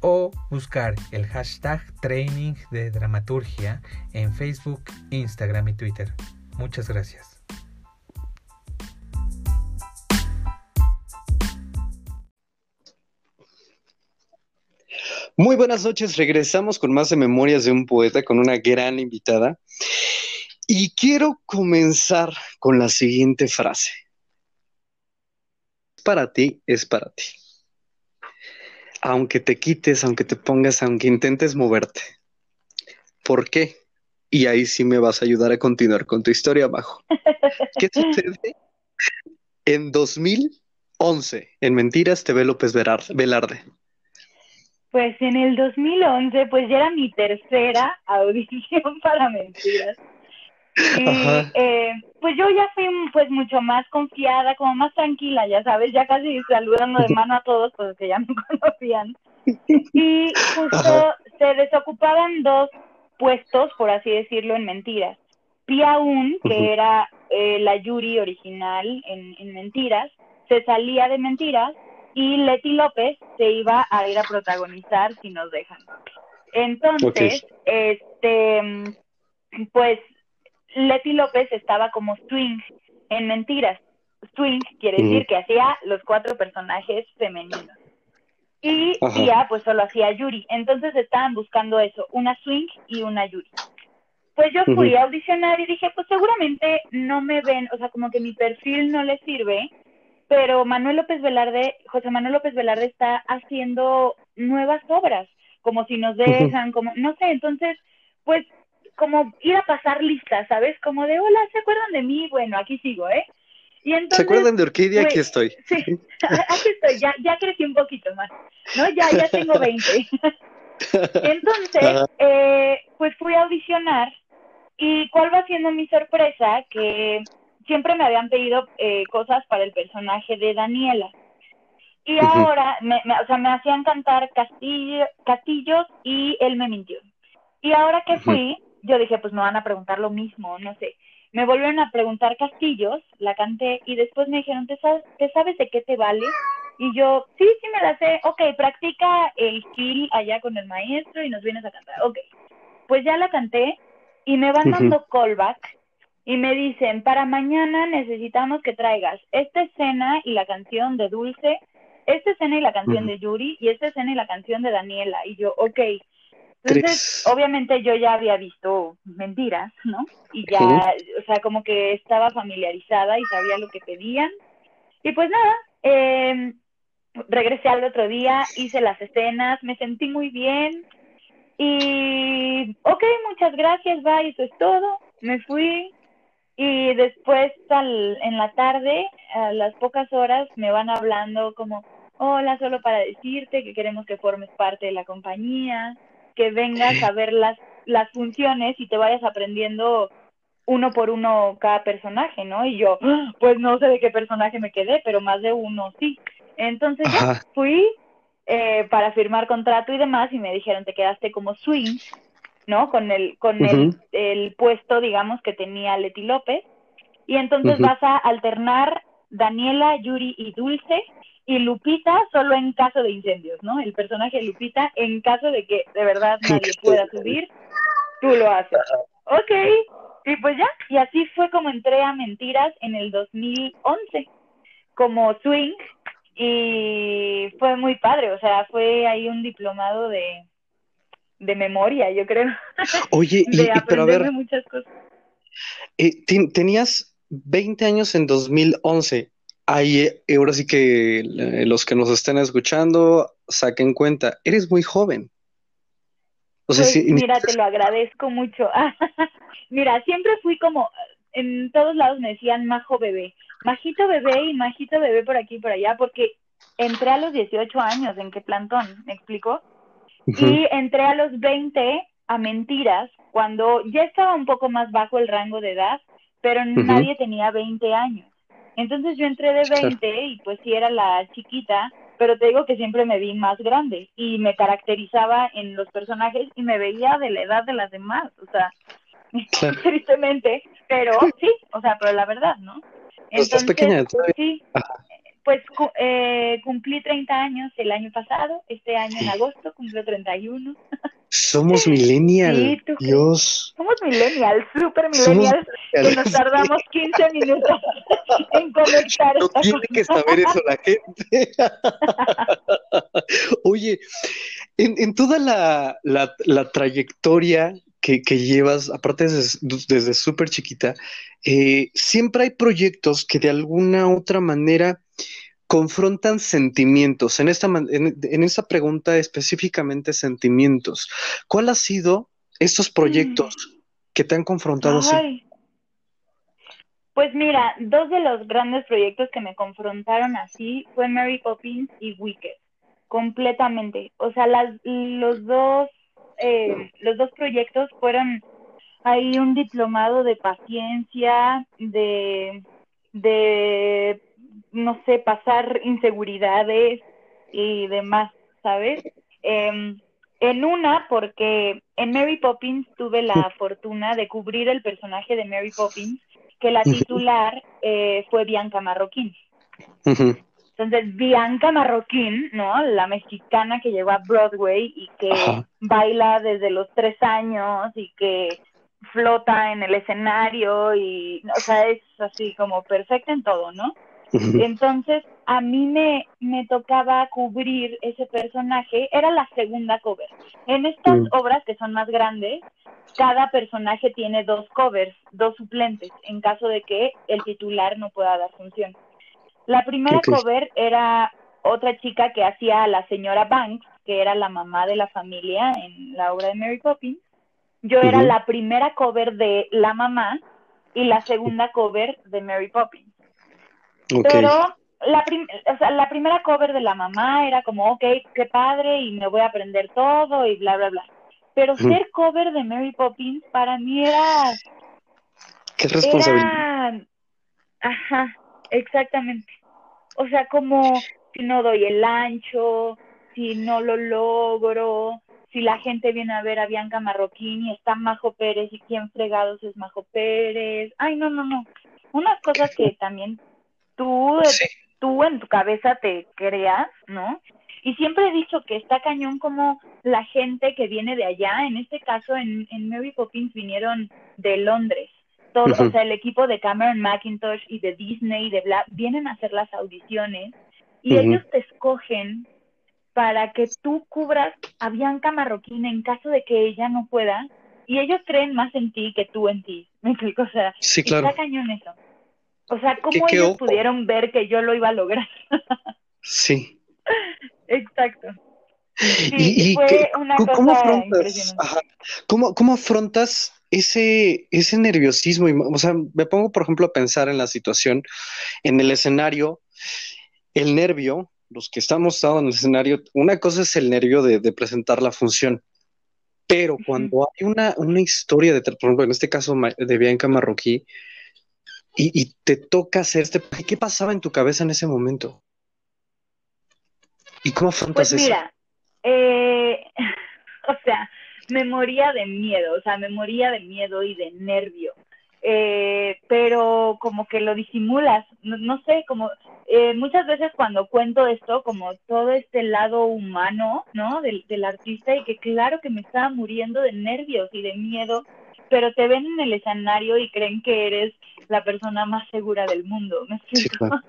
o buscar el hashtag training de dramaturgia en Facebook, Instagram y Twitter. Muchas gracias. Muy buenas noches, regresamos con más de Memorias de un Poeta con una gran invitada. Y quiero comenzar con la siguiente frase. Para ti es para ti. Aunque te quites, aunque te pongas, aunque intentes moverte. ¿Por qué? Y ahí sí me vas a ayudar a continuar con tu historia abajo. ¿Qué sucede? En 2011, en Mentiras, te ve López Velarde. Pues en el 2011, pues ya era mi tercera audición para mentiras. Y eh, pues yo ya fui pues mucho más confiada, como más tranquila, ya sabes, ya casi saludando de mano a todos, pues que ya me conocían. Y justo se desocupaban dos puestos, por así decirlo, en mentiras. Pia Un, que era eh, la Yuri original en, en Mentiras, se salía de Mentiras y Leti López se iba a ir a protagonizar si nos dejan. Entonces, este, pues Leti López estaba como swing en Mentiras. Swing quiere decir que hacía los cuatro personajes femeninos. Y Tía pues solo hacía Yuri. Entonces estaban buscando eso, una swing y una Yuri. Pues yo fui a audicionar y dije, pues seguramente no me ven, o sea, como que mi perfil no les sirve pero Manuel López Velarde, José Manuel López Velarde está haciendo nuevas obras, como si nos dejan, como, no sé, entonces, pues, como ir a pasar listas, ¿sabes? Como de, hola, ¿se acuerdan de mí? Bueno, aquí sigo, ¿eh? Y entonces, ¿Se acuerdan de Orquídea? aquí estoy. Sí, aquí estoy, ya, ya crecí un poquito más, ¿no? Ya, ya tengo 20. entonces, eh, pues fui a audicionar y cuál va siendo mi sorpresa, que siempre me habían pedido eh, cosas para el personaje de Daniela. Y ahora, me, o sea, me hacían cantar Castillo, Castillos y él me mintió. Y ahora que fui, yo dije, pues me van a preguntar lo mismo, no sé. Me volvieron a preguntar Castillos, la canté, y después me dijeron, ¿te sabes, ¿te sabes de qué te vale? Y yo, sí, sí me la sé. Ok, practica el skill allá con el maestro y nos vienes a cantar. Ok, pues ya la canté y me van dando callback y me dicen, para mañana necesitamos que traigas esta escena y la canción de Dulce, esta escena y la canción de Yuri y esta escena y la canción de Daniela. Y yo, ok. Entonces, obviamente yo ya había visto mentiras, ¿no? Y ya, o sea, como que estaba familiarizada y sabía lo que pedían. Y pues nada, eh, regresé al otro día, hice las escenas, me sentí muy bien. Y, ok, muchas gracias, bye, eso es todo. Me fui, y después al, en la tarde, a las pocas horas, me van hablando como, hola, solo para decirte que queremos que formes parte de la compañía, que vengas a ver las, las funciones y te vayas aprendiendo uno por uno cada personaje, ¿no? Y yo, pues no sé de qué personaje me quedé, pero más de uno sí. Entonces ya fui eh, para firmar contrato y demás y me dijeron, te quedaste como swing ¿no? Con el, con el, el, puesto, digamos, que tenía Leti López. Y entonces vas a alternar Daniela, Yuri y Dulce y Lupita solo en caso de incendios, ¿no? El personaje de Lupita en caso de que de verdad nadie pueda subir, tú lo haces. Ok, y pues ya, y así fue como entré a Mentiras en el 2011, como swing, y fue muy padre, o sea, fue ahí un diplomado de, de memoria, yo creo. Oye, y, de pero a ver, muchas cosas. eh, ten- tenías 20 años en 2011. Ahí, eh, ahora sí que eh, los que nos estén escuchando saquen cuenta, eres muy joven. O sea, Pues, mira, te lo agradezco mucho. mira, siempre fui como, en todos lados me decían majo bebé, majito bebé y majito bebé por aquí y por allá, porque entré a los 18 años en qué plantón, ¿me explico? Y entré a los 20 a mentiras, cuando ya estaba un poco más bajo el rango de edad, pero nadie tenía 20 años. Entonces yo entré de Claro. 20 y pues sí era la chiquita, pero te digo que siempre me vi más grande y me caracterizaba en los personajes y me veía de la edad de las demás, o sea, Claro. tristemente, pero sí, o sea, pero la verdad, ¿no? Pues estás pequeña todavía. Sí, pues cu- eh, cumplí 30 años el año pasado, este año en agosto cumplió 31. Somos millennial, Sí. Dios. Somos millennials, super millennials, que nos millennials. tardamos 15 minutos en conectar. No tiene que saber eso la gente. Oye, en, en toda la, la- la trayectoria que, que llevas, aparte desde, desde súper chiquita, eh, siempre hay proyectos que de alguna u otra manera confrontan sentimientos. En esta, en, en esta pregunta específicamente sentimientos. ¿Cuál ha sido estos proyectos que te han confrontado así? Ay. Pues mira, dos de los grandes proyectos que me confrontaron así fue Mary Poppins y Wicked, completamente. O sea, las, los dos, eh, los dos proyectos fueron ahí un diplomado de paciencia, de, de, no sé, pasar inseguridades y demás, ¿sabes? Em, en una, porque en Mary Poppins tuve la fortuna de cubrir el personaje de Mary Poppins, que la titular eh, fue Bianca Marroquín. Entonces, Bianca Marroquín, ¿no? La mexicana que llegó a Broadway y que Ajá. baila desde los tres años y que flota en el escenario y, o sea, es así como perfecta en todo, ¿no? Entonces, a mí me, me tocaba cubrir ese personaje, era la segunda cover. En estas Mm. obras que son más grandes, cada personaje tiene dos covers, dos suplentes, en caso de que el titular no pueda dar función. La primera cover era otra chica que hacía a la señora Banks, que era la mamá de la familia en la obra de Mary Poppins. Yo era la primera cover de la mamá y la segunda cover de Mary Poppins. Pero la, prim- o sea, la primera cover de la mamá era como, ok, qué padre, y me voy a aprender todo, y bla, bla, bla. Pero ser cover de Mary Poppins para mí era... Qué responsabilidad. Era... Ajá, exactamente. O sea, como si no doy el ancho, si no lo logro, si la gente viene a ver a Bianca Marroquín y está Majo Pérez y quién fregados es Majo Pérez. Ay, no, no, no. Unas cosas que también tú, Sí. tú en tu cabeza te creas, ¿no? Y siempre he dicho que está cañón como la gente que viene de allá, en este caso en, en Mary Poppins vinieron de Londres. Todo. O sea, el equipo de Cameron McIntosh y de Disney y de bla, vienen a hacer las audiciones y ellos te escogen para que tú cubras a Bianca Marroquín en caso de que ella no pueda y ellos creen más en ti que tú en ti. ¿Me explico? O sea, Sí, claro. está cañón eso. O sea, ¿Qué- ¿cómo qué ellos ojo? pudieron ver que yo lo iba a lograr? Sí. Exacto. Sí, ¿Y, y fue qué- una cómo- cosa afrontas, ajá, cómo, cómo afrontas ese, ese nerviosismo? O sea, me pongo, por ejemplo, a pensar en la situación en el escenario, el nervio, los que estamos estado en el escenario, una cosa es el nervio de, de presentar la función, pero cuando hay una, una historia de, por ejemplo, en este caso de Bianca Marroquí, y, y te toca hacer este, ¿qué pasaba en tu cabeza en ese momento? ¿Y cómo afrontas Pues eso? mira, eh, o sea, me moría de miedo, o sea, me moría de miedo y de nervio. Eh, pero como que lo disimulas, no, no sé, como eh, muchas veces cuando cuento esto, como todo este lado humano, ¿no? Del, del artista y que claro que me estaba muriendo de nervios y de miedo, pero te ven en el escenario y creen que eres la persona más segura del mundo, ¿me explico?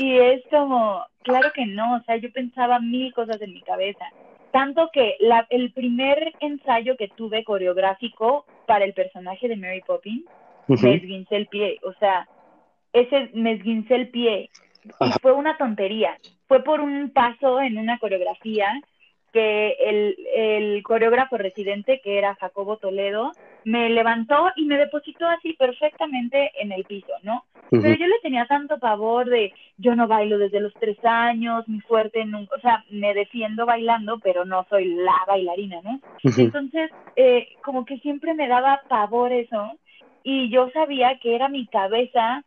Y es como, claro que no, o sea, yo pensaba mil cosas en mi cabeza. Tanto que la, el primer ensayo que tuve coreográfico para el personaje de Mary Poppins, me esguincé el pie, o sea, ese me esguincé el pie. Y fue una tontería. Fue por un paso en una coreografía que el, el coreógrafo residente, que era Jacobo Toledo, me levantó y me depositó así perfectamente en el piso, ¿no? Pero yo le tenía tanto pavor de, yo no bailo desde los tres años, mi fuerte, nunca, o sea, me defiendo bailando, pero no soy la bailarina, ¿no? Entonces, eh, como que siempre me daba pavor eso, y yo sabía que era mi cabeza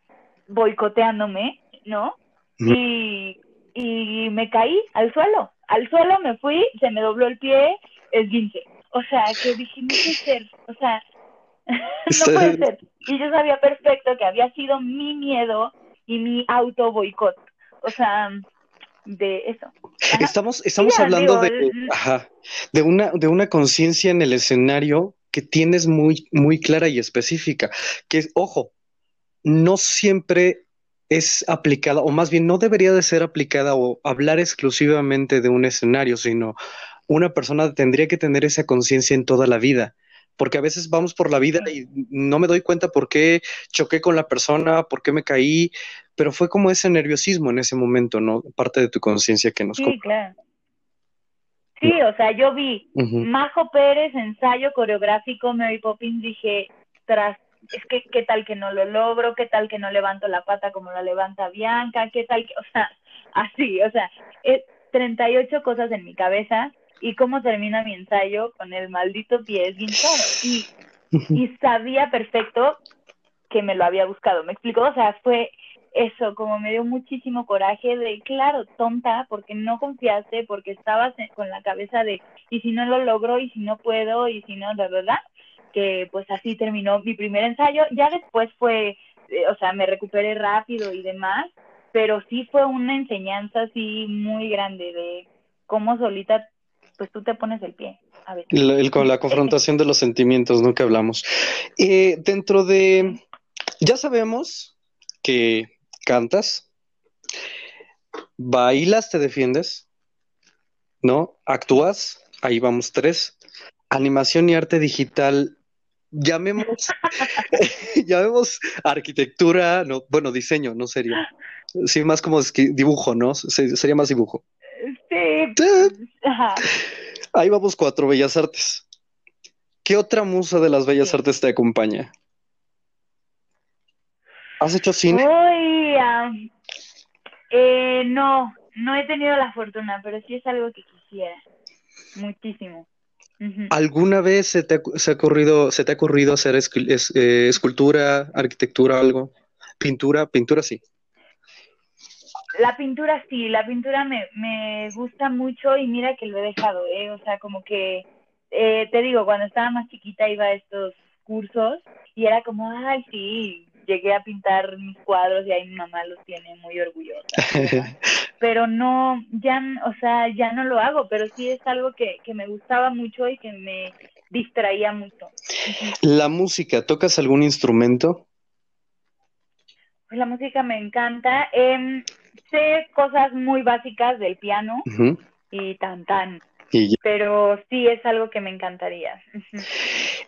boicoteándome, ¿no? Y, y me caí al suelo, al suelo me fui, se me dobló el pie, esguince. O sea, que dije, no puede ser, o sea, no puede ser. Y yo sabía perfecto que había sido mi miedo y mi auto boicot. O sea, de eso. Estamos, estamos hablando de, ajá, de una, de una conciencia en el escenario que tienes muy, muy clara y específica. Que, ojo, no siempre es aplicada, o más bien no debería de ser aplicada o hablar exclusivamente de un escenario, sino una persona tendría que tener esa conciencia en toda la vida, porque a veces vamos por la vida y no me doy cuenta por qué choqué con la persona, por qué me caí, pero fue como ese nerviosismo en ese momento, ¿no? Parte de tu conciencia que nos... Sí, claro. Sí, o sea, yo vi Majo Pérez, ensayo coreográfico, Mary Poppins, dije, tras es que qué tal que no lo logro, qué tal que no levanto la pata como la levanta Bianca, qué tal que, o sea, así, o sea, es 38 cosas en mi cabeza y cómo termina mi ensayo con el maldito pie esguinzado y, y sabía perfecto que me lo había buscado, ¿me explicó? O sea, fue eso, como me dio muchísimo coraje de, claro, tonta, porque no confiaste, porque estabas con la cabeza de, y si no lo logro, y si no puedo, y si no, de verdad, que pues así terminó mi primer ensayo. Ya después fue, eh, o sea, me recuperé rápido y demás, pero sí fue una enseñanza así muy grande de cómo solita, pues tú te pones el pie. A con la confrontación de los sentimientos, ¿no? Que hablamos. Eh, dentro de, ya sabemos que cantas, bailas, te defiendes, ¿no? Actúas, ahí vamos tres. Animación y arte digital llamemos, llamemos arquitectura, no, bueno, diseño, no sería. Sí, más como dibujo, ¿no? sería más dibujo. Sí. Ahí vamos cuatro, Bellas Artes. ¿Qué otra musa de las Bellas Artes te acompaña? ¿Has hecho cine? eh, no, no he tenido la fortuna, pero sí es algo que quisiera. Muchísimo. ¿Alguna vez se te, ha ocurrido, se te ha ocurrido hacer eh, escultura, arquitectura, algo? ¿Pintura? Pintura sí. La pintura sí, la pintura me, me gusta mucho y mira que lo he dejado, ¿eh? O sea, como que, eh, te digo, cuando estaba más chiquita iba a estos cursos y era como, ay, sí, llegué a pintar mis cuadros y ahí mi mamá los tiene muy orgullosa. pero no, ya, o sea, ya no lo hago, pero sí es algo que, que me gustaba mucho y que me distraía mucho. La música, ¿tocas algún instrumento? Pues la música me encanta. Eh, sé cosas muy básicas del piano y tan tan. Pero sí es algo que me encantaría.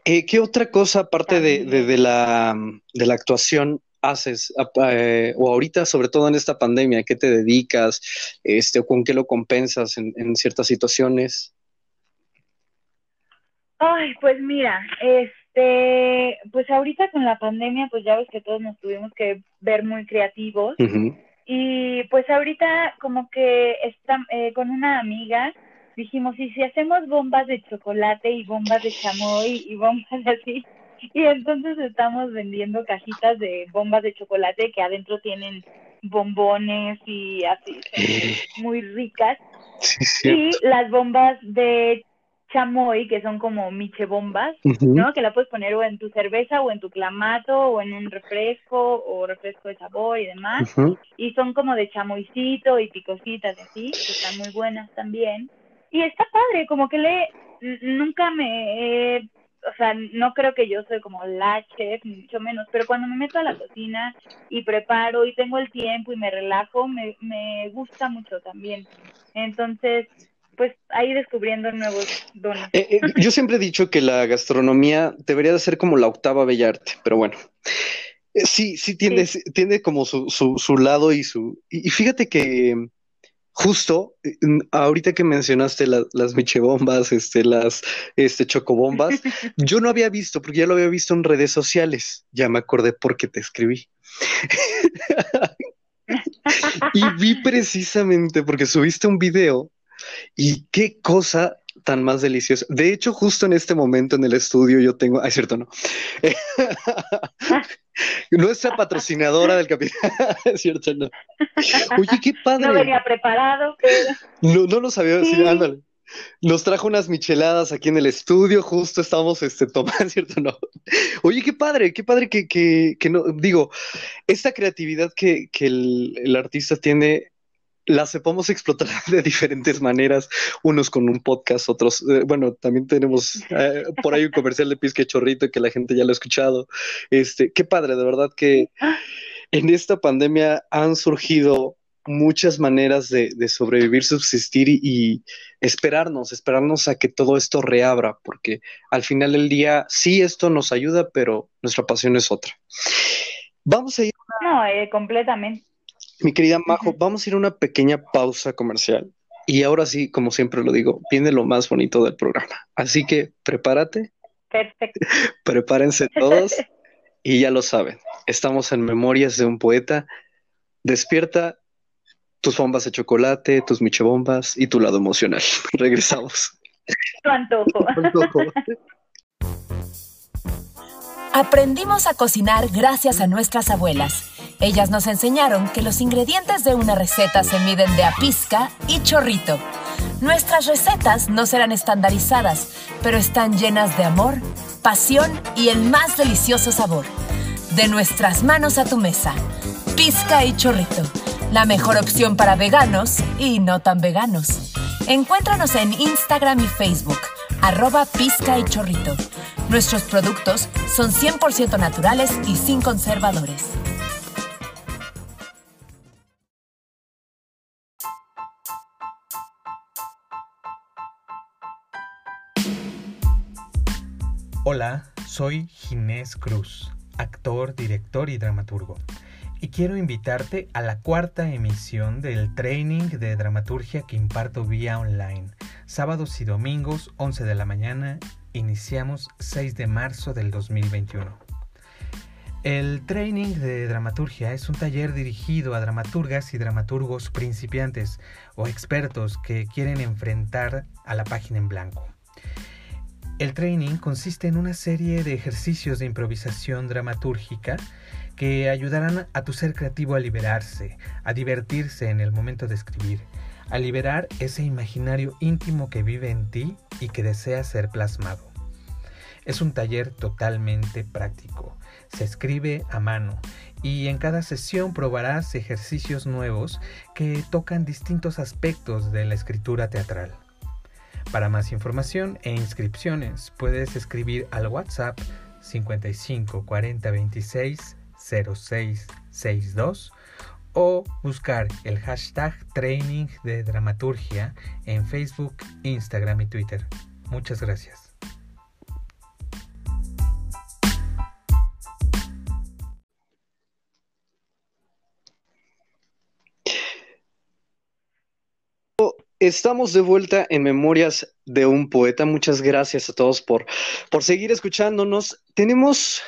Eh, ¿Qué otra cosa, aparte de, de, la, de la actuación, haces? Eh, o ahorita, sobre todo en esta pandemia, ¿qué te dedicas? Este, ¿O con qué lo compensas en, en ciertas situaciones? Ay, pues mira, este, pues ahorita con la pandemia, pues ya ves que todos nos tuvimos que ver muy creativos. Y pues ahorita como que está, eh, con una amiga dijimos, ¿y si hacemos bombas de chocolate y bombas de chamoy y bombas así? Y entonces estamos vendiendo cajitas de bombas de chocolate que adentro tienen bombones y así, muy ricas. y las bombas de chamoy, que son como miche bombas, ¿no? Que la puedes poner o en tu cerveza o en tu clamato o en un refresco o refresco de sabor y demás. Y son como de chamoycito y picositas así, que están muy buenas también y está padre, como que le nunca me he o sea, no creo que yo soy como la chef, mucho menos, pero cuando me meto a la cocina y preparo y tengo el tiempo y me relajo, me, me gusta mucho también. Entonces, pues ahí descubriendo nuevos dones. Eh, eh, yo siempre he dicho que la gastronomía debería de ser como la octava bella arte, pero bueno. Eh, sí, sí tiene, tiene como su, su, su, lado y su... Y, fíjate que justo ahorita que mencionaste las michebombas, este, las este, chocobombas, yo no había visto, porque ya lo había visto en redes sociales, ya me acordé porque te escribí. y vi precisamente porque subiste un video y qué cosa tan más deliciosa. De hecho, justo en este momento en el estudio yo tengo, es cierto, no. Nuestra patrocinadora del capitán, es cierto, no. Oye, qué padre. No venía preparado, pero... No, no lo sabía decir, ándale. Nos trajo unas micheladas aquí en el estudio, justo estábamos este, tomando, ¿cierto? No. Oye, qué padre, qué padre que, que, que no, digo, esta creatividad que, que el, el artista tiene la sepamos explotar de diferentes maneras, unos con un podcast, otros, eh, bueno, también tenemos eh, por ahí un comercial de Pisque Chorrito que la gente ya lo ha escuchado. Este, qué padre, de verdad que en esta pandemia han surgido muchas maneras de, sobrevivir, subsistir y, esperarnos, esperarnos a que todo esto reabra, porque al final del día sí esto nos ayuda, pero nuestra pasión es otra. Vamos a ir. No, eh, completamente. Mi querida Majo, vamos a ir a una pequeña pausa comercial. Y ahora sí, como siempre lo digo, viene lo más bonito del programa. Así que prepárate. Perfecto. Prepárense todos. y ya lo saben, estamos en Memorias de un Poeta. Despierta tus bombas de chocolate, tus michebombas y tu lado emocional. Regresamos. Tu antojo. Aprendimos a cocinar gracias a nuestras abuelas. Ellas nos enseñaron que los ingredientes de una receta se miden de a pizca y chorrito. Nuestras recetas no serán estandarizadas, pero están llenas de amor, pasión y el más delicioso sabor. De nuestras manos a tu mesa. Pizca y chorrito. La mejor opción para veganos y no tan veganos. Encuéntranos en Instagram y Facebook, arroba pizca y chorrito. Nuestros productos son 100% naturales y sin conservadores. Hola, soy Ginés Cruz, actor, director y dramaturgo. Y quiero invitarte a la cuarta emisión del training de dramaturgia que imparto vía online, sábados y domingos 11 de la mañana iniciamos 6 de marzo del 2021. El training de dramaturgia es un taller dirigido a dramaturgas y dramaturgos principiantes o expertos que quieren enfrentar a la página en blanco. El training consiste en una serie de ejercicios de improvisación dramatúrgica que ayudarán a tu ser creativo a liberarse, a divertirse en el momento de escribir, a liberar ese imaginario íntimo que vive en ti y que desea ser plasmado. Es un taller totalmente práctico. Se escribe a mano y en cada sesión probarás ejercicios nuevos que tocan distintos aspectos de la escritura teatral. Para más información e inscripciones puedes escribir al WhatsApp 55 40 26 06 62 o buscar el hashtag training de dramaturgia en Facebook, Instagram y Twitter. Muchas gracias. Estamos de vuelta en Memorias de un Poeta. Muchas gracias a todos por, por seguir escuchándonos. Tenemos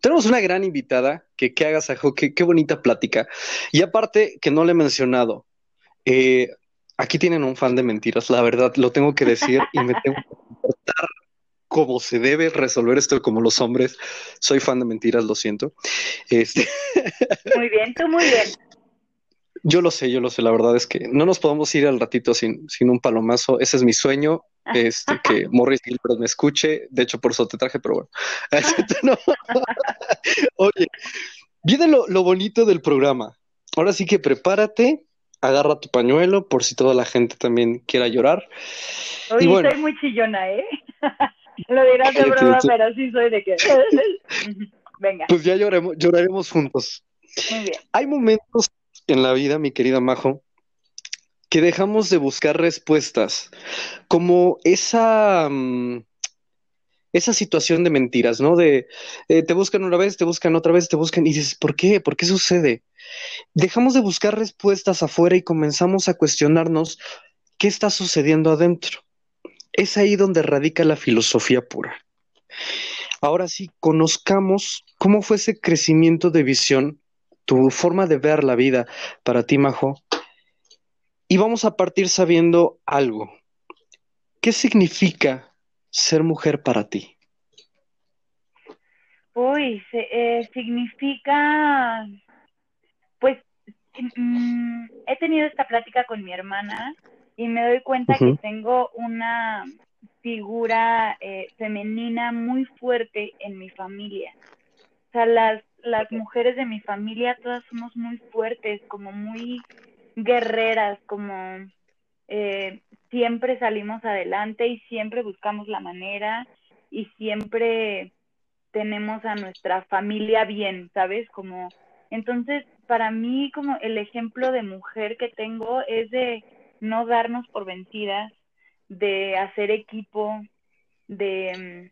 tenemos una gran invitada que, que hagas a qué, bonita plática. Y aparte, que no le he mencionado, eh, aquí tienen un fan de mentiras, la verdad, lo tengo que decir y me tengo que comportar como se debe resolver esto como los hombres. Soy fan de mentiras, lo siento. Este... Muy bien, tú muy bien. Yo lo sé, yo lo sé, la verdad es que no nos podemos ir al ratito sin, sin un palomazo. Ese es mi sueño este, que Morris Gilbert me escuche. De hecho, por eso te traje, pero bueno. Oye, viene lo, lo, bonito del programa. Ahora sí que prepárate, agarra tu pañuelo por si toda la gente también quiera llorar. Oye, y bueno, soy muy chillona, ¿eh? Lo dirás de broma, pero sí soy de que. Venga. Pues ya lloremos, lloraremos juntos. Muy bien. Hay momentos en la vida, mi querida Majo, que dejamos de buscar respuestas, como esa, mm, esa situación de mentiras, ¿no? De eh, te buscan una vez, te buscan otra vez, te buscan y dices, ¿por qué? ¿Por qué sucede? Dejamos de buscar respuestas afuera y comenzamos a cuestionarnos qué está sucediendo adentro. Es ahí donde radica la filosofía pura. Ahora sí, conozcamos cómo fue ese crecimiento de visión, tu forma de ver la vida para ti, Majo. Y vamos a partir sabiendo algo. ¿Qué significa ser mujer para ti? Uy, eh, significa, pues, mm, he tenido esta plática con mi hermana y me doy cuenta que tengo una figura eh, femenina muy fuerte en mi familia. O sea, las, las mujeres de mi familia todas somos muy fuertes, como muy guerreras, como eh, siempre salimos adelante y siempre buscamos la manera y siempre tenemos a nuestra familia bien, ¿sabes? Como entonces para mí como el ejemplo de mujer que tengo es de no darnos por vencidas, de hacer equipo, de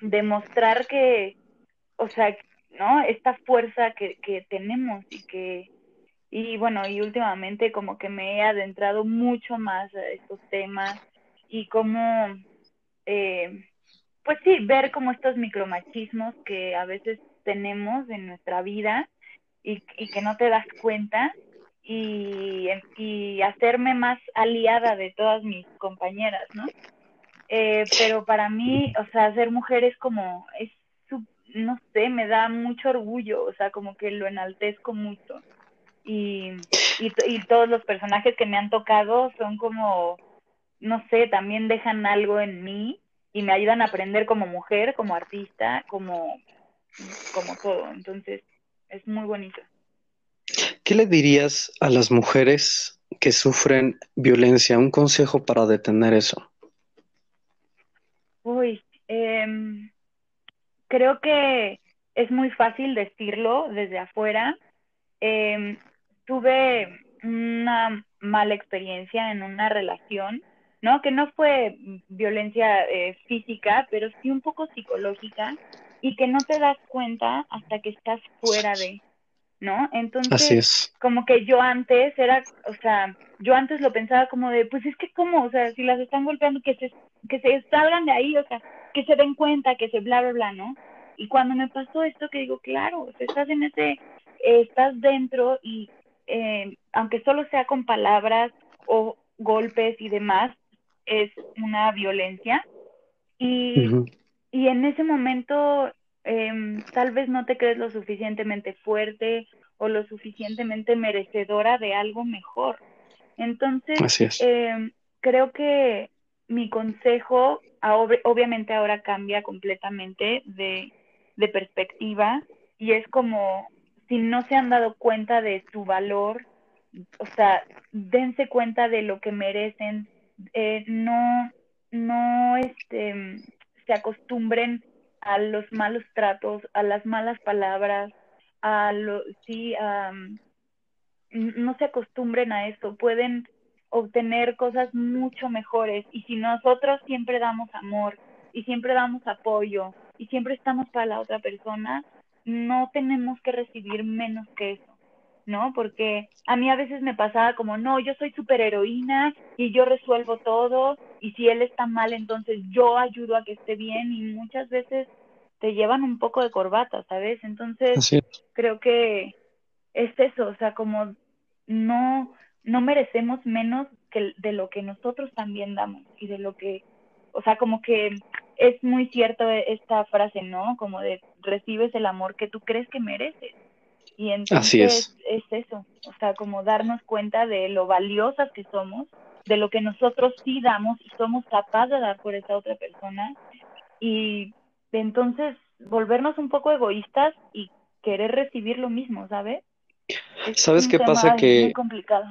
demostrar que, o sea, ¿no? Esta fuerza que, que tenemos y que, y bueno, y últimamente como que me he adentrado mucho más a estos temas y como, eh, pues sí, ver como estos micromachismos que a veces tenemos en nuestra vida y, y que no te das cuenta y, y hacerme más aliada de todas mis compañeras, ¿no? Eh, pero para mí, o sea, ser mujer es como, es, no sé, me da mucho orgullo, o sea, como que lo enaltezco mucho. Y, y, y todos los personajes que me han tocado son como, no sé, también dejan algo en mí y me ayudan a aprender como mujer, como artista, como, como todo. Entonces, es muy bonito. ¿Qué le dirías a las mujeres que sufren violencia? Un consejo para detener eso. Uy, em, creo que es muy fácil decirlo desde afuera. Em, tuve una mala experiencia en una relación, ¿no? Que no fue violencia eh, física, pero sí un poco psicológica y que no te das cuenta hasta que estás fuera de, ¿no? Entonces, como que yo antes era, o sea, yo antes lo pensaba como de, pues es que cómo, o sea, si las están golpeando, que se, que se salgan de ahí, o sea, que se den cuenta, que se bla, bla, bla, ¿no? Y cuando me pasó esto, que digo, claro, estás en ese, eh, estás dentro y eh, aunque solo sea con palabras o golpes y demás, es una violencia. Y, y en ese momento Em, tal vez no te crees lo suficientemente fuerte o lo suficientemente merecedora de algo mejor. Entonces, em, creo que mi consejo, obviamente ahora cambia completamente de, de perspectiva y es como si no se han dado cuenta de su valor, o sea, dense cuenta de lo que merecen, eh, no, no este, se acostumbren a los malos tratos, a las malas palabras, a lo, sí, no se acostumbren a eso, pueden obtener cosas mucho mejores y si nosotros siempre damos amor y siempre damos apoyo y siempre estamos para la otra persona, no tenemos que recibir menos que eso. ¿no? Porque a mí a veces me pasaba como, no, yo soy heroína y yo resuelvo todo y si él está mal, entonces yo ayudo a que esté bien y muchas veces te llevan un poco de corbata, ¿sabes? Entonces creo que es eso, o sea, como no, no merecemos menos que de lo que nosotros también damos y de lo que, o sea, como que es muy cierto esta frase, ¿no? Como de recibes el amor que tú crees que mereces. Y entonces es. eso, o sea, como darnos cuenta de lo valiosas que somos, de lo que nosotros sí damos y somos capaces de dar por esa otra persona y entonces volvernos un poco egoístas y querer recibir lo mismo, ¿sabes? ¿Sabes qué pasa? Que complicado.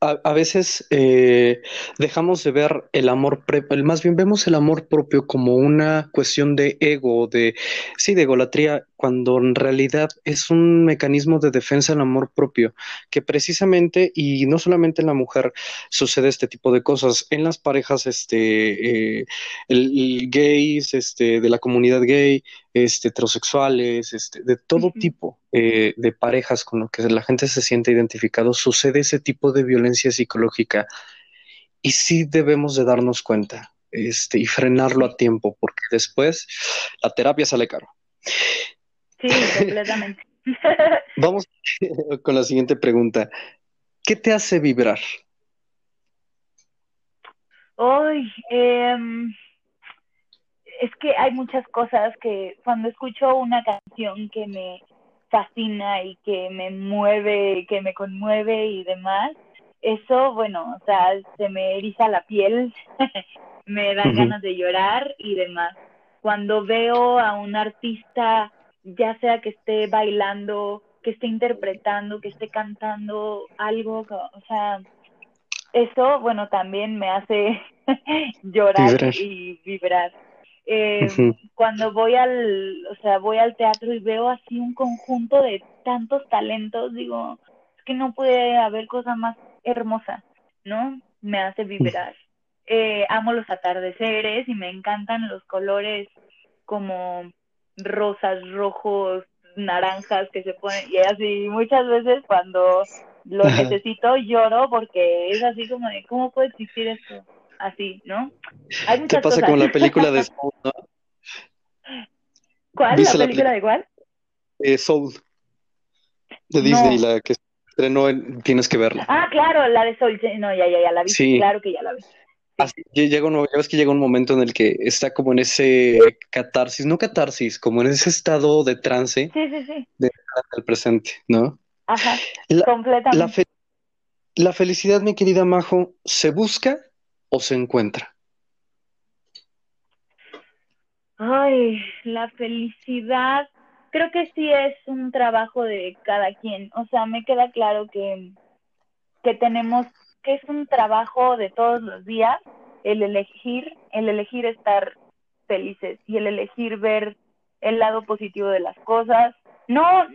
a, veces eh, dejamos de ver el amor, más bien vemos el amor propio como una cuestión de ego, de, sí, de egolatría, cuando en realidad es un mecanismo de defensa del amor propio, que precisamente, y no solamente en la mujer sucede este tipo de cosas, en las parejas este, eh, el, gays, este, de la comunidad gay, este, heterosexuales, este, de todo tipo eh, de parejas con lo que la gente se siente identificado, sucede ese tipo de violencia psicológica y sí debemos de darnos cuenta este, y frenarlo a tiempo, porque después la terapia sale caro. Sí, completamente. Vamos con la siguiente pregunta. ¿Qué te hace vibrar? Hoy, es que hay muchas cosas que cuando escucho una canción que me fascina y que me mueve, que me conmueve y demás, eso, bueno, o sea, se me eriza la piel, me dan ganas de llorar y demás. Cuando veo a un artista, ya sea que esté bailando, que esté interpretando, que esté cantando algo, o sea, eso, bueno, también me hace llorar y vibrar. Eh, cuando voy al, o sea, voy al teatro y veo así un conjunto de tantos talentos, digo, es que no puede haber cosa más hermosa, ¿no? Me hace vibrar. Eh, amo los atardeceres y me encantan los colores como rosas, rojos, naranjas que se ponen y así muchas veces cuando lo necesito lloro porque es así como de cómo puede existir esto así, ¿no? Hay ¿Qué pasa con la película de Soul, no? ¿Cuál? ¿La película de cuál? Eh, Soul, de Disney, la que estrenó, en, tienes que verla. Ah, claro, la de Soul, no, ya, ya, ya la vi, sí. claro que ya la vi. Así, llega un, ya ves que llega un momento en el que está como en ese catarsis, no catarsis, como en ese estado de trance sí, sí, sí. del presente, ¿no? Ajá, completamente. la felicidad, mi querida Majo, ¿se busca o se encuentra? Ay, la felicidad, creo que sí es un trabajo de cada quien. O sea, me queda claro que, que tenemos, que es un trabajo de todos los días, el elegir, el elegir estar felices y el elegir ver el lado positivo de las cosas. No,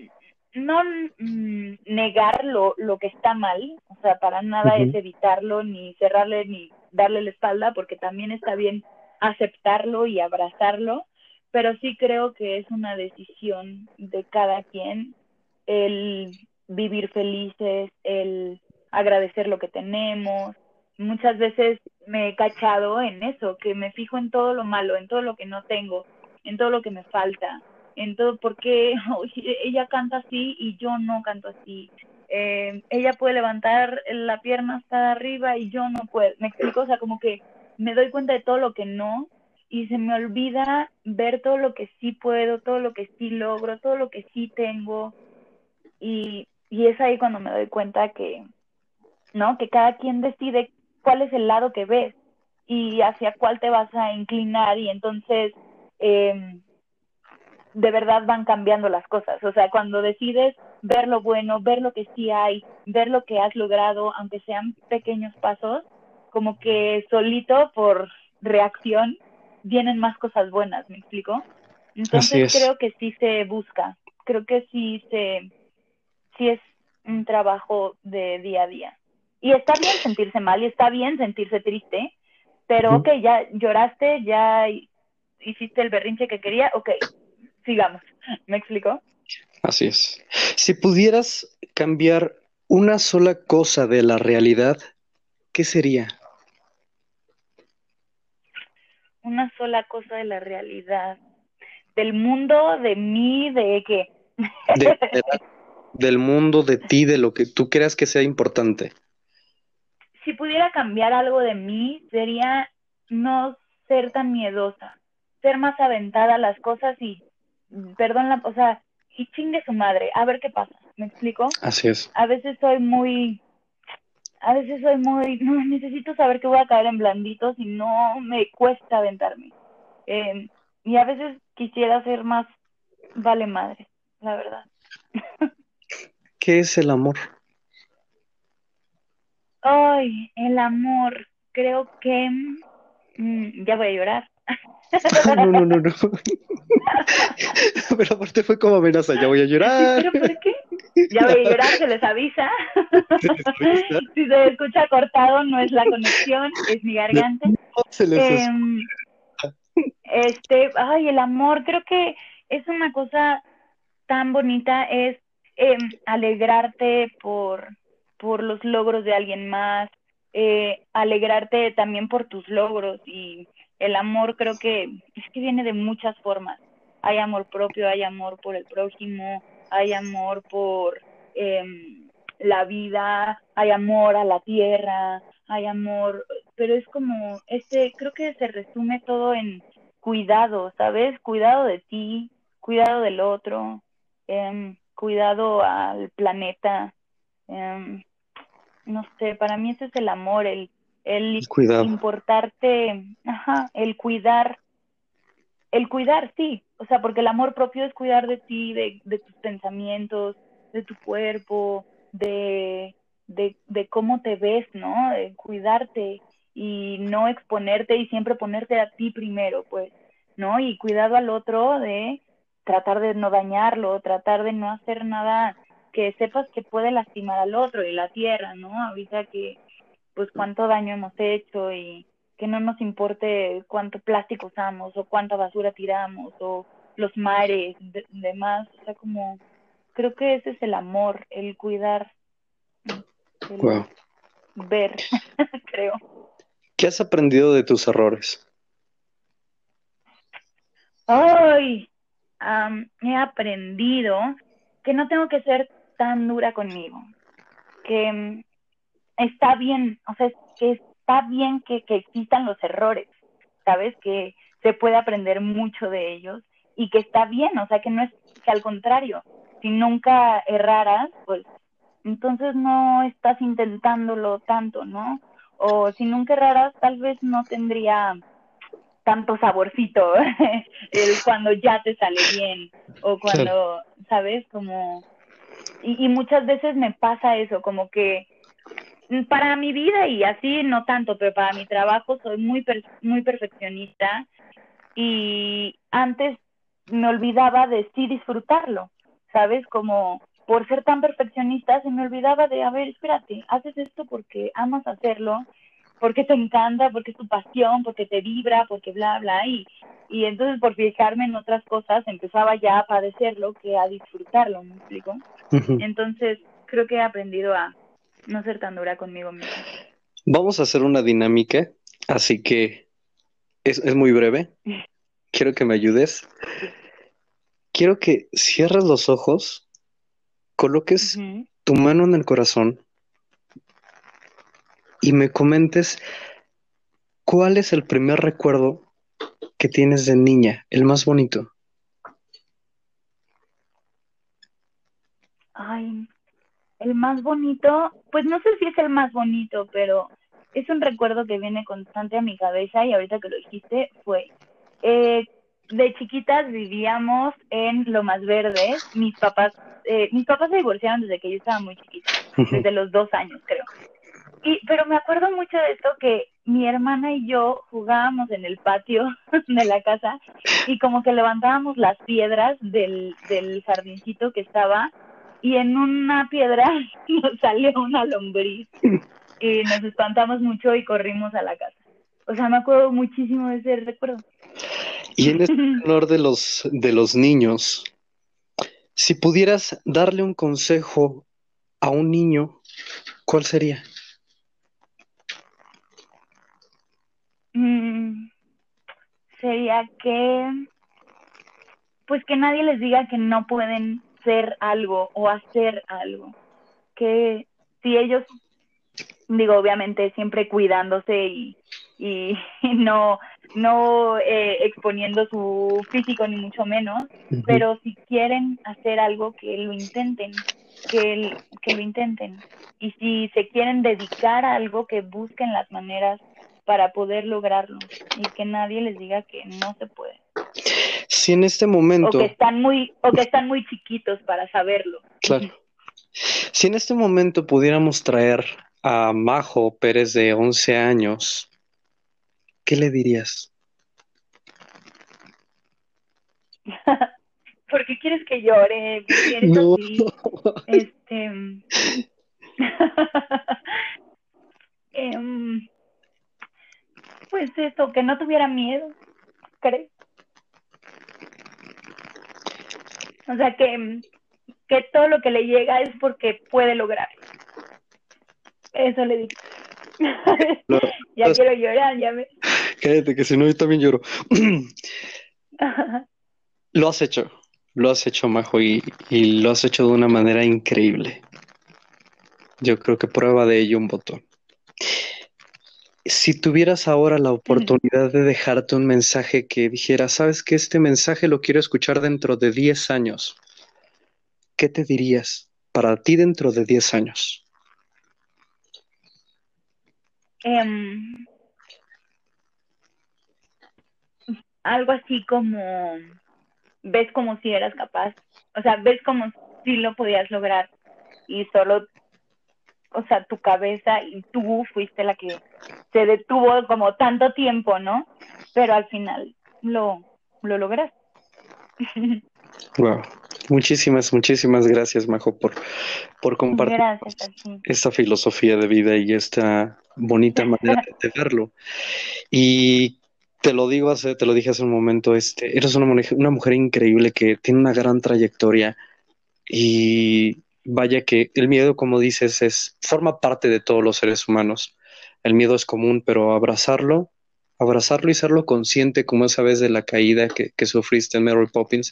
no mm, negar lo, lo que está mal, o sea, para nada es evitarlo, ni cerrarle, ni darle la espalda, porque también está bien aceptarlo y abrazarlo, pero sí creo que es una decisión de cada quien el vivir felices, el agradecer lo que tenemos. Muchas veces me he cachado en eso, que me fijo en todo lo malo, en todo lo que no tengo, en todo lo que me falta, en todo porque ella canta así y yo no canto así. Eh, ella puede levantar la pierna hasta arriba y yo no puedo. Me explico, o sea, como que me doy cuenta de todo lo que no y se me olvida ver todo lo que sí puedo, todo lo que sí logro, todo lo que sí tengo. Y, y es ahí cuando me doy cuenta que, ¿no? Que cada quien decide cuál es el lado que ves y hacia cuál te vas a inclinar y entonces eh, de verdad van cambiando las cosas. O sea, cuando decides ver lo bueno, ver lo que sí hay, ver lo que has logrado, aunque sean pequeños pasos, como que solito por reacción vienen más cosas buenas, ¿me explico? Entonces creo que sí se busca, creo que sí se, sí es un trabajo de día a día. Y está bien sentirse mal y está bien sentirse triste, pero ok, ya lloraste, ya hiciste el berrinche que quería, ok, sigamos. ¿Me explico? Así es. Si pudieras cambiar una sola cosa de la realidad, ¿qué sería? Una sola cosa de la realidad. Del mundo, de mí, de qué. del mundo, de ti, de lo que tú creas que sea importante. Si pudiera cambiar algo de mí, sería no ser tan miedosa, ser más aventada a las cosas y perdón, la, o sea, y chingue su madre, a ver qué pasa, ¿me explico? Así es. A veces soy muy, a veces soy muy, no, necesito saber que voy a caer en blanditos y no me cuesta aventarme. Eh, y a veces quisiera ser más vale madre, la verdad. ¿Qué es el amor? Ay, el amor, creo que mm, ya voy a llorar. No, no, no, no. Pero aparte fue como amenaza, ya voy a llorar. ¿Pero por qué? Ya voy a llorar, se les avisa. Si se escucha cortado, no es la conexión, es mi garganta. No se les Em, este, ay, el amor, creo que es una cosa tan bonita, es em, alegrarte por, por los logros de alguien más, eh, alegrarte también por tus logros y el amor creo que es que viene de muchas formas. Hay amor propio, hay amor por el prójimo, hay amor por em, la vida, hay amor a la tierra, hay amor, pero es como, este, creo que se resume todo en cuidado, ¿sabes? Cuidado de ti, cuidado del otro, em, cuidado al planeta. em, no sé, para mí ese es el amor, el, el Cuidado. importarte, ajá, el cuidar, el cuidar, sí, o sea, porque el amor propio es cuidar de ti, de, de tus pensamientos, de tu cuerpo, de, de, de cómo te ves, ¿no? De cuidarte y no exponerte y siempre ponerte a ti primero, pues, ¿no? Y cuidado al otro de tratar de no dañarlo, tratar de no hacer nada que sepas que puede lastimar al otro y la tierra, ¿no? Ahorita que, pues, cuánto daño hemos hecho y que no nos importe cuánto plástico usamos o cuánta basura tiramos o los mares, de- demás, o sea, como, creo que ese es el amor, el cuidar, el Wow. ver, creo. ¿Qué has aprendido de tus errores? Ay, he aprendido que no tengo que ser tan dura conmigo, que está bien, o sea, que está bien que, que existan los errores, ¿sabes? Que se puede aprender mucho de ellos y que está bien, o sea, que no es, que al contrario, si nunca erraras, pues entonces no estás intentándolo tanto, ¿no? O si nunca erraras, tal vez no tendría tanto saborcito el cuando ya te sale bien o cuando, ¿sabes? Como y, y muchas veces me pasa eso, como que para mi vida y así no tanto, pero para mi trabajo soy muy per- muy perfeccionista y antes me olvidaba de sí disfrutarlo, ¿sabes? Como por ser tan perfeccionista se me olvidaba de, a ver, espérate, haces esto porque amas hacerlo, porque te encanta, porque es tu pasión, porque te vibra, porque bla, bla, y, y entonces por fijarme en otras cosas empezaba ya a padecerlo que a disfrutarlo, ¿me explico? Entonces creo que he aprendido a no ser tan dura conmigo misma. Vamos a hacer una dinámica, así que es, es muy breve. Quiero que me ayudes. Quiero que cierres los ojos, coloques tu mano en el corazón y me comentes cuál es el primer recuerdo que tienes de niña, el más bonito. Ay, el más bonito, pues no sé si es el más bonito, pero es un recuerdo que viene constante a mi cabeza y ahorita que lo dijiste fue, eh, de chiquitas vivíamos en Lomas Verdes, mis papás, eh, mis papás se divorciaron desde que yo estaba muy chiquita, desde los dos años creo. Y, pero me acuerdo mucho de esto que mi hermana y yo jugábamos en el patio de la casa y como que levantábamos las piedras del, del jardincito que estaba y en una piedra nos salió una lombriz y nos espantamos mucho y corrimos a la casa. O sea, me acuerdo muchísimo de ese recuerdo. Y en este honor de los, de los niños, si pudieras darle un consejo a un niño, ¿cuál sería? Mm, sería que, pues que nadie les diga que no pueden ser algo o hacer algo. Que si ellos, digo, obviamente siempre cuidándose y, y no, no eh, exponiendo su físico ni mucho menos, pero si quieren hacer algo, que lo intenten, que, el- que lo intenten. Y si se quieren dedicar a algo, que busquen las maneras para poder lograrlo y que nadie les diga que no se puede Si en este o momento, que están muy o que están muy chiquitos para saberlo. claro, si en este momento pudiéramos traer a Majo Pérez de 11 años, ¿qué le dirías? ¿Por qué quieres que llore? ¿Por qué eres No. Este. em, pues eso, que no tuviera miedo, ¿crees? O sea, que, que todo lo que le llega es porque puede lograr. Eso le digo. Lo- ya los- quiero llorar, ya me. Cállate, que si no, yo también lloro. Lo has hecho, lo has hecho, Majo, y, y lo has hecho de una manera increíble. Yo creo que prueba de ello un botón. Si tuvieras ahora la oportunidad de dejarte un mensaje que dijera, sabes que este mensaje lo quiero escuchar dentro de 10 años, ¿qué te dirías para ti dentro de 10 años? Em, algo así como ves como si eras capaz, o sea, ves como si lo podías lograr y solo, o sea, tu cabeza y tú fuiste la que se detuvo como tanto tiempo, ¿no? Pero al final lo, lo lograste. Wow. Muchísimas, muchísimas gracias, Majo, por, por compartir Gracias esta filosofía de vida y esta bonita manera de verlo. Y te lo digo hace, te lo dije hace un momento, este, eres una mujer, una mujer increíble que tiene una gran trayectoria y vaya que el miedo, como dices, es, forma parte de todos los seres humanos. El miedo es común, pero abrazarlo, abrazarlo y serlo consciente como esa vez de la caída que, que sufriste en Mary Poppins,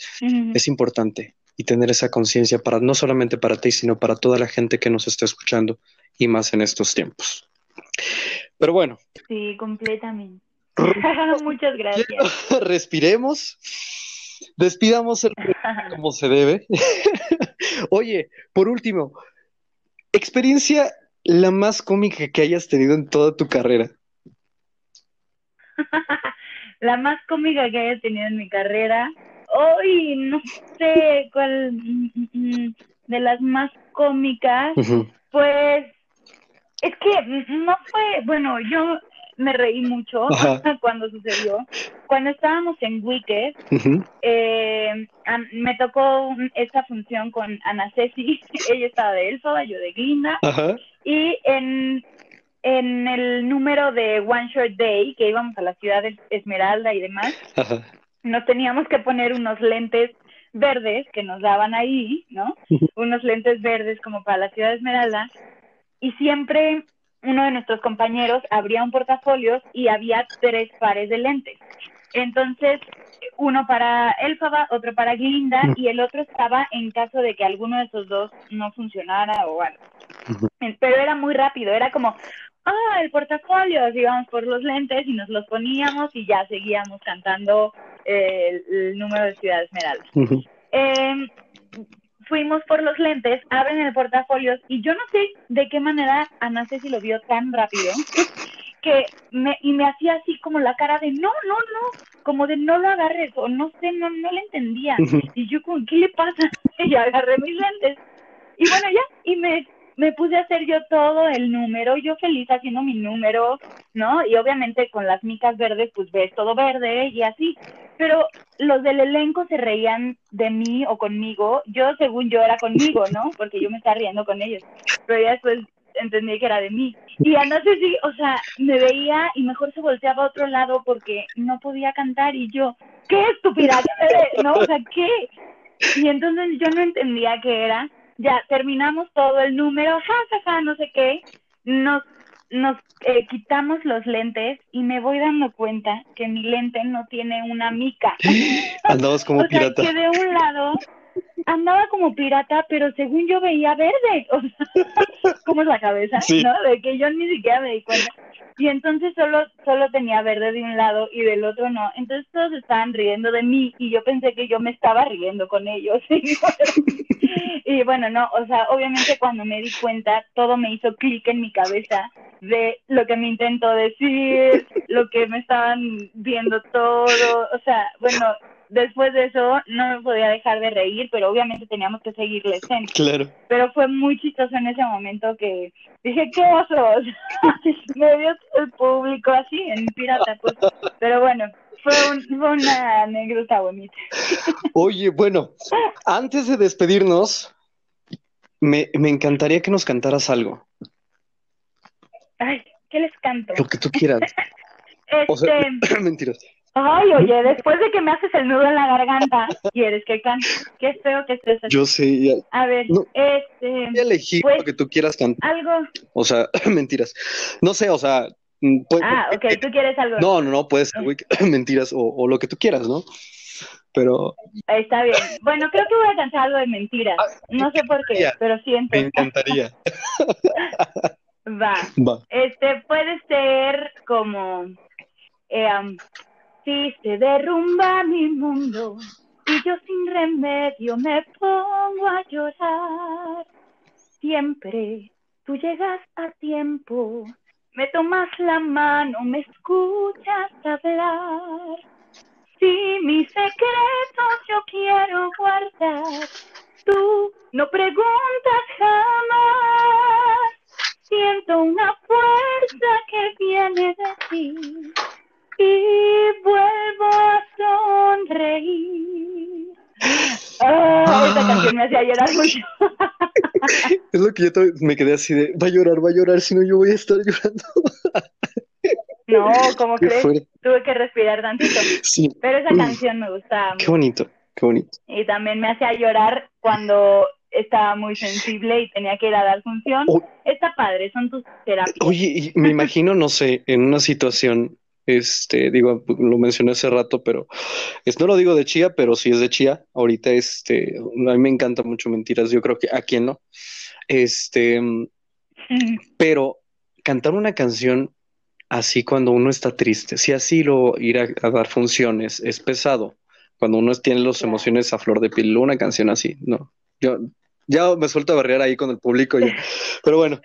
es importante y tener esa conciencia para no solamente para ti, sino para toda la gente que nos está escuchando y más en estos tiempos. Pero bueno, Sí, completamente. Muchas gracias. respiremos, despidamos el como se debe. Oye, por último, experiencia la más cómica que hayas tenido en toda tu carrera. La más cómica que haya tenido en mi carrera. Hoy no sé cuál mm, mm, mm, de las más cómicas. Pues es que no fue, bueno, yo me reí mucho Ajá. cuando sucedió. Cuando estábamos en Wicked, eh, me tocó esta función con Ana Ceci. Ella estaba de Elfa, yo de Glinda. Ajá. Y en, en el número de One Short Day, que íbamos a la ciudad de Esmeralda y demás, Ajá. nos teníamos que poner unos lentes verdes que nos daban ahí, ¿no? Unos lentes verdes como para la ciudad de Esmeralda. Y siempre uno de nuestros compañeros abría un portafolio y había tres pares de lentes. Entonces, uno para Elfaba, otro para Glinda y el otro estaba en caso de que alguno de esos dos no funcionara o algo. Pero era muy rápido, era como, ah, el portafolio, así íbamos por los lentes y nos los poníamos y ya seguíamos cantando eh, el, el número de Ciudad Esmeralda. Eh, fuimos por los lentes, abren el portafolio y yo no sé de qué manera Ana Ceci lo vio tan rápido que me, y me hacía así como la cara de no, no, no, como de no lo agarres o no sé, no, no le entendía. Y yo como, ¿qué le pasa? Y agarré mis lentes. Y bueno, ya, y me, me puse a hacer yo todo el número, yo feliz haciendo mi número, ¿no? Y obviamente con las micas verdes, pues ves todo verde y así. Pero los del elenco se reían de mí o conmigo. Yo, según yo, era conmigo, ¿no? Porque yo me estaba riendo con ellos. Pero ya después entendí que era de mí. Y Ana Ceci, o sea, me veía y mejor se volteaba a otro lado porque no podía cantar y yo, ¿qué estúpida? ¿No? O sea, ¿qué? Y entonces yo no entendía qué era. Ya terminamos todo el número, ja, ja, ja, no sé qué. Nos, nos eh, quitamos los lentes y me voy dando cuenta que mi lente no tiene una mica. Andabas como o sea, pirata. que de un lado andaba como pirata, pero según yo veía verde. O sea, como es la cabeza, Sí. ¿no? De que yo ni siquiera me di cuenta. Y entonces solo, solo tenía verde de un lado y del otro no. Entonces todos estaban riendo de mí y yo pensé que yo me estaba riendo con ellos. y bueno, no, o sea, obviamente cuando me di cuenta, todo me hizo clic en mi cabeza de lo que me intentó decir, lo que me estaban viendo todo. O sea, bueno, después de eso no me podía dejar de reír, pero obviamente teníamos que seguir la escena. Claro. Pero fue muy chistoso en ese momento que dije, ¿qué osos? me vio el público así, en pirata, pues. Pero bueno, fue, un, fue una anécdota bonita. Oye, bueno, antes de despedirnos, me, me encantaría que nos cantaras algo. Ay, ¿qué les canto? Lo que tú quieras. Este, O sea, mentiras. Ay, oye, después de que me haces el nudo en la garganta, ¿quieres que cante? Qué feo que estés así. Yo sé, ya, A ver, No. este, ya elegí Pues- lo que tú quieras cantar. algo. O sea, mentiras. No sé, o sea, mm, Ah, ok, tú quieres algo. no, no, no, puede ser güey, mentiras o, o lo que tú quieras, ¿no? Pero Está bien. Bueno, creo que voy a cantar algo de mentiras. No sé por qué, pero siento. me encantaría. Va. Va. Este puede ser como eh, um, si se derrumba mi mundo y yo sin remedio me pongo a llorar. Siempre tú llegas a tiempo, me tomas la mano, me escuchas hablar. Si mis secretos yo quiero guardar, tú no preguntas jamás. Siento una fuerza que viene de ti y vuelvo a sonreír. Ah, esta canción me hacía llorar mucho. Es lo que yo me quedé así de, va a llorar, va a llorar, si no yo voy a estar llorando. No, ¿cómo Qué crees? fuerte. Tuve que respirar tantito. Sí, Pero esa canción me gustaba qué bonito, qué bonito. Y también me hacía llorar cuando estaba muy sensible y tenía que ir a dar función. Oh. Está padre, son tus terapias. Oye, y me imagino, no sé, en una situación, este, digo, lo mencioné hace rato, pero es, no lo digo de chía, pero sí es de chía. Ahorita, este, a mí me encanta mucho mentiras, yo creo que a quién no. Este, pero cantar una canción así cuando uno está triste, si así lo ir a, a dar funciones es pesado, cuando uno tiene las emociones a flor de piel, una canción así, no, yo ya me suelto a barrear ahí con el público, ya. pero bueno,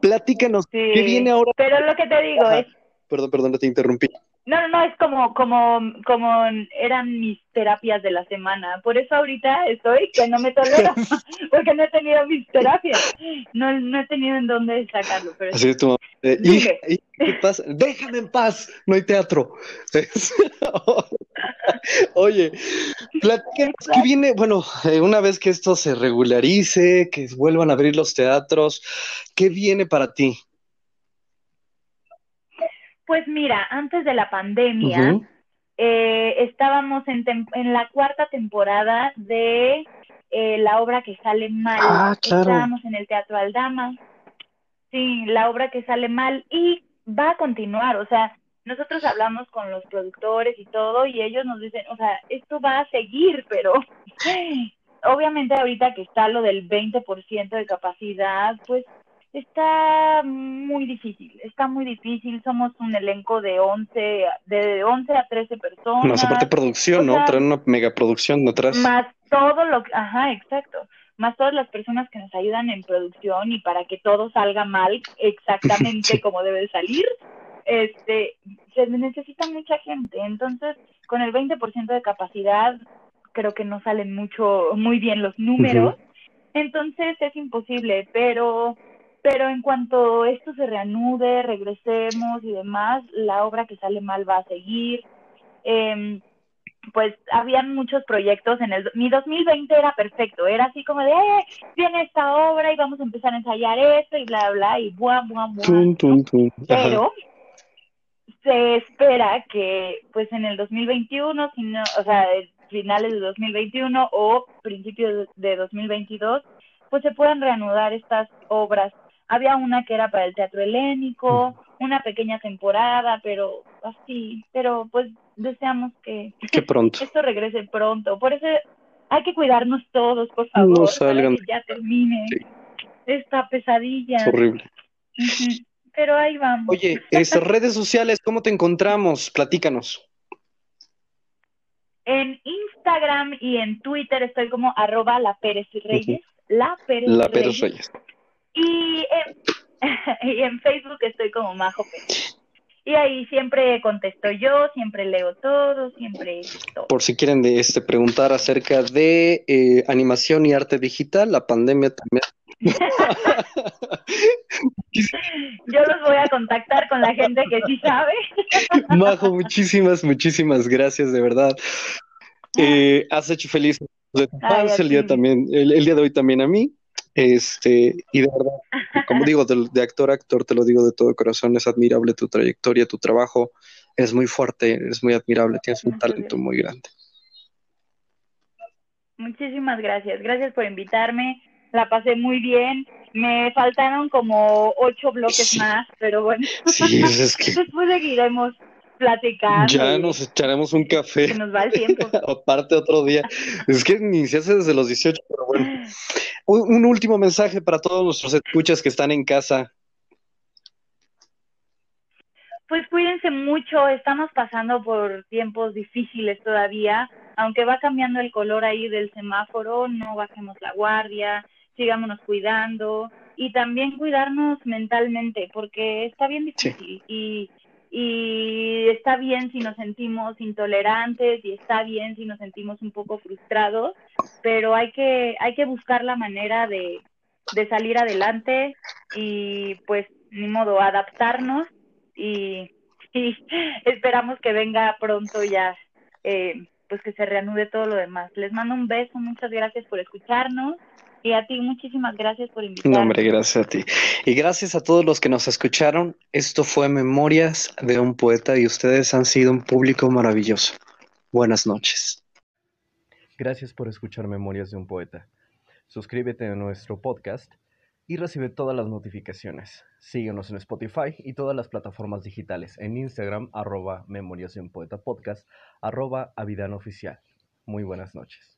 platícanos, Sí. ¿qué viene ahora? Pero lo que te digo Ajá. es Perdón, perdón, te interrumpí. No, no, no, es como, como, como eran mis terapias de la semana. Por eso ahorita estoy que no me tolero, porque no he tenido mis terapias. No, no he tenido en dónde sacarlo, pero Así es tu mamá. Eh, Dime. hija, hija, ¿qué pasa? Déjame en paz, no hay teatro. Oye, platícanos, ¿qué viene? Bueno, eh, una vez que esto se regularice, que vuelvan a abrir los teatros, ¿qué viene para ti? Pues mira, antes de la pandemia eh, estábamos en, en la cuarta temporada de eh, la obra que sale mal. Ah, claro. Estábamos en el Teatro Aldama. Sí, la obra que sale mal y va a continuar, o sea, nosotros hablamos con los productores y todo y ellos nos dicen, o sea, esto va a seguir, pero obviamente ahorita que está lo del 20% de capacidad, pues está muy difícil, está muy difícil, somos un elenco de 11, de 11 a 13 personas. Más aparte producción, o ¿no? Traen una megaproducción detrás. más todo lo que, ajá, exacto, más todas las personas que nos ayudan en producción y para que todo salga mal exactamente Sí. como debe de salir, este, se necesita mucha gente, entonces con el 20% de capacidad creo que no salen mucho, muy bien los números, entonces es imposible, pero pero en cuanto esto se reanude, regresemos y demás, la obra que sale mal va a seguir. Em, pues habían muchos proyectos en el mi 2020 era perfecto, era así como de eh, viene esta obra y vamos a empezar a ensayar esto y bla bla y tum, tum. Ajá. Pero se espera que pues en el 2021, si no, o sea, finales de 2021 o principios de 2022, pues se puedan reanudar estas obras. Había una que era para el teatro helénico, una pequeña temporada, pero así, pero pues deseamos que Qué pronto. esto regrese pronto. Por eso hay que cuidarnos todos, por favor, No salgan. que ya termine Sí. esta pesadilla. Es horrible. Pero ahí vamos. Oye, estas redes sociales, ¿cómo te encontramos? Platícanos. En Instagram y en Twitter estoy como arroba la Pérez Reyes. La Pérez La Reyes. Pérez Reyes. Y en, y en Facebook estoy como Majo Pérez. y ahí siempre contesto yo, siempre leo todo, siempre todo. Por si quieren de este preguntar acerca de eh, animación y arte digital, la pandemia también. Yo los voy a contactar con la gente que sí sabe. Majo, muchísimas, muchísimas gracias, de verdad. Eh, has hecho feliz de tu el día también, el, día de hoy también a mí. Este, y de verdad, como digo, de, actor a actor, te lo digo de todo corazón, es admirable tu trayectoria, tu trabajo, es muy fuerte, es muy admirable, tienes un talento muy grande. Muchísimas gracias, gracias por invitarme, la pasé muy bien, me faltaron como ocho bloques más, pero bueno, sí, es que... después seguiremos platicando. Ya nos echaremos un café. Que nos va el tiempo. Aparte otro día. Es que hace desde los 18, pero bueno. Un, último mensaje para todos nuestros escuchas que están en casa. Pues cuídense mucho, estamos pasando por tiempos difíciles todavía, aunque va cambiando el color ahí del semáforo, no bajemos la guardia, sigámonos cuidando y también cuidarnos mentalmente, porque está bien difícil y y está bien si nos sentimos intolerantes y está bien si nos sentimos un poco frustrados, pero hay que, hay que buscar la manera de, de salir adelante y pues ni modo adaptarnos y, esperamos que venga pronto ya eh, pues que se reanude todo lo demás. Les mando un beso, muchas gracias por escucharnos y a ti, muchísimas gracias por invitarme. No, hombre, gracias a ti. Y gracias a todos los que nos escucharon. Esto fue Memorias de un Poeta y ustedes han sido un público maravilloso. Buenas noches. Gracias por escuchar Memorias de un Poeta. Suscríbete a nuestro podcast y recibe todas las notificaciones. Síguenos en Spotify y todas las plataformas digitales. En Instagram, arroba Memorias de un Poeta Podcast, arroba Avidano Oficial. Muy buenas noches.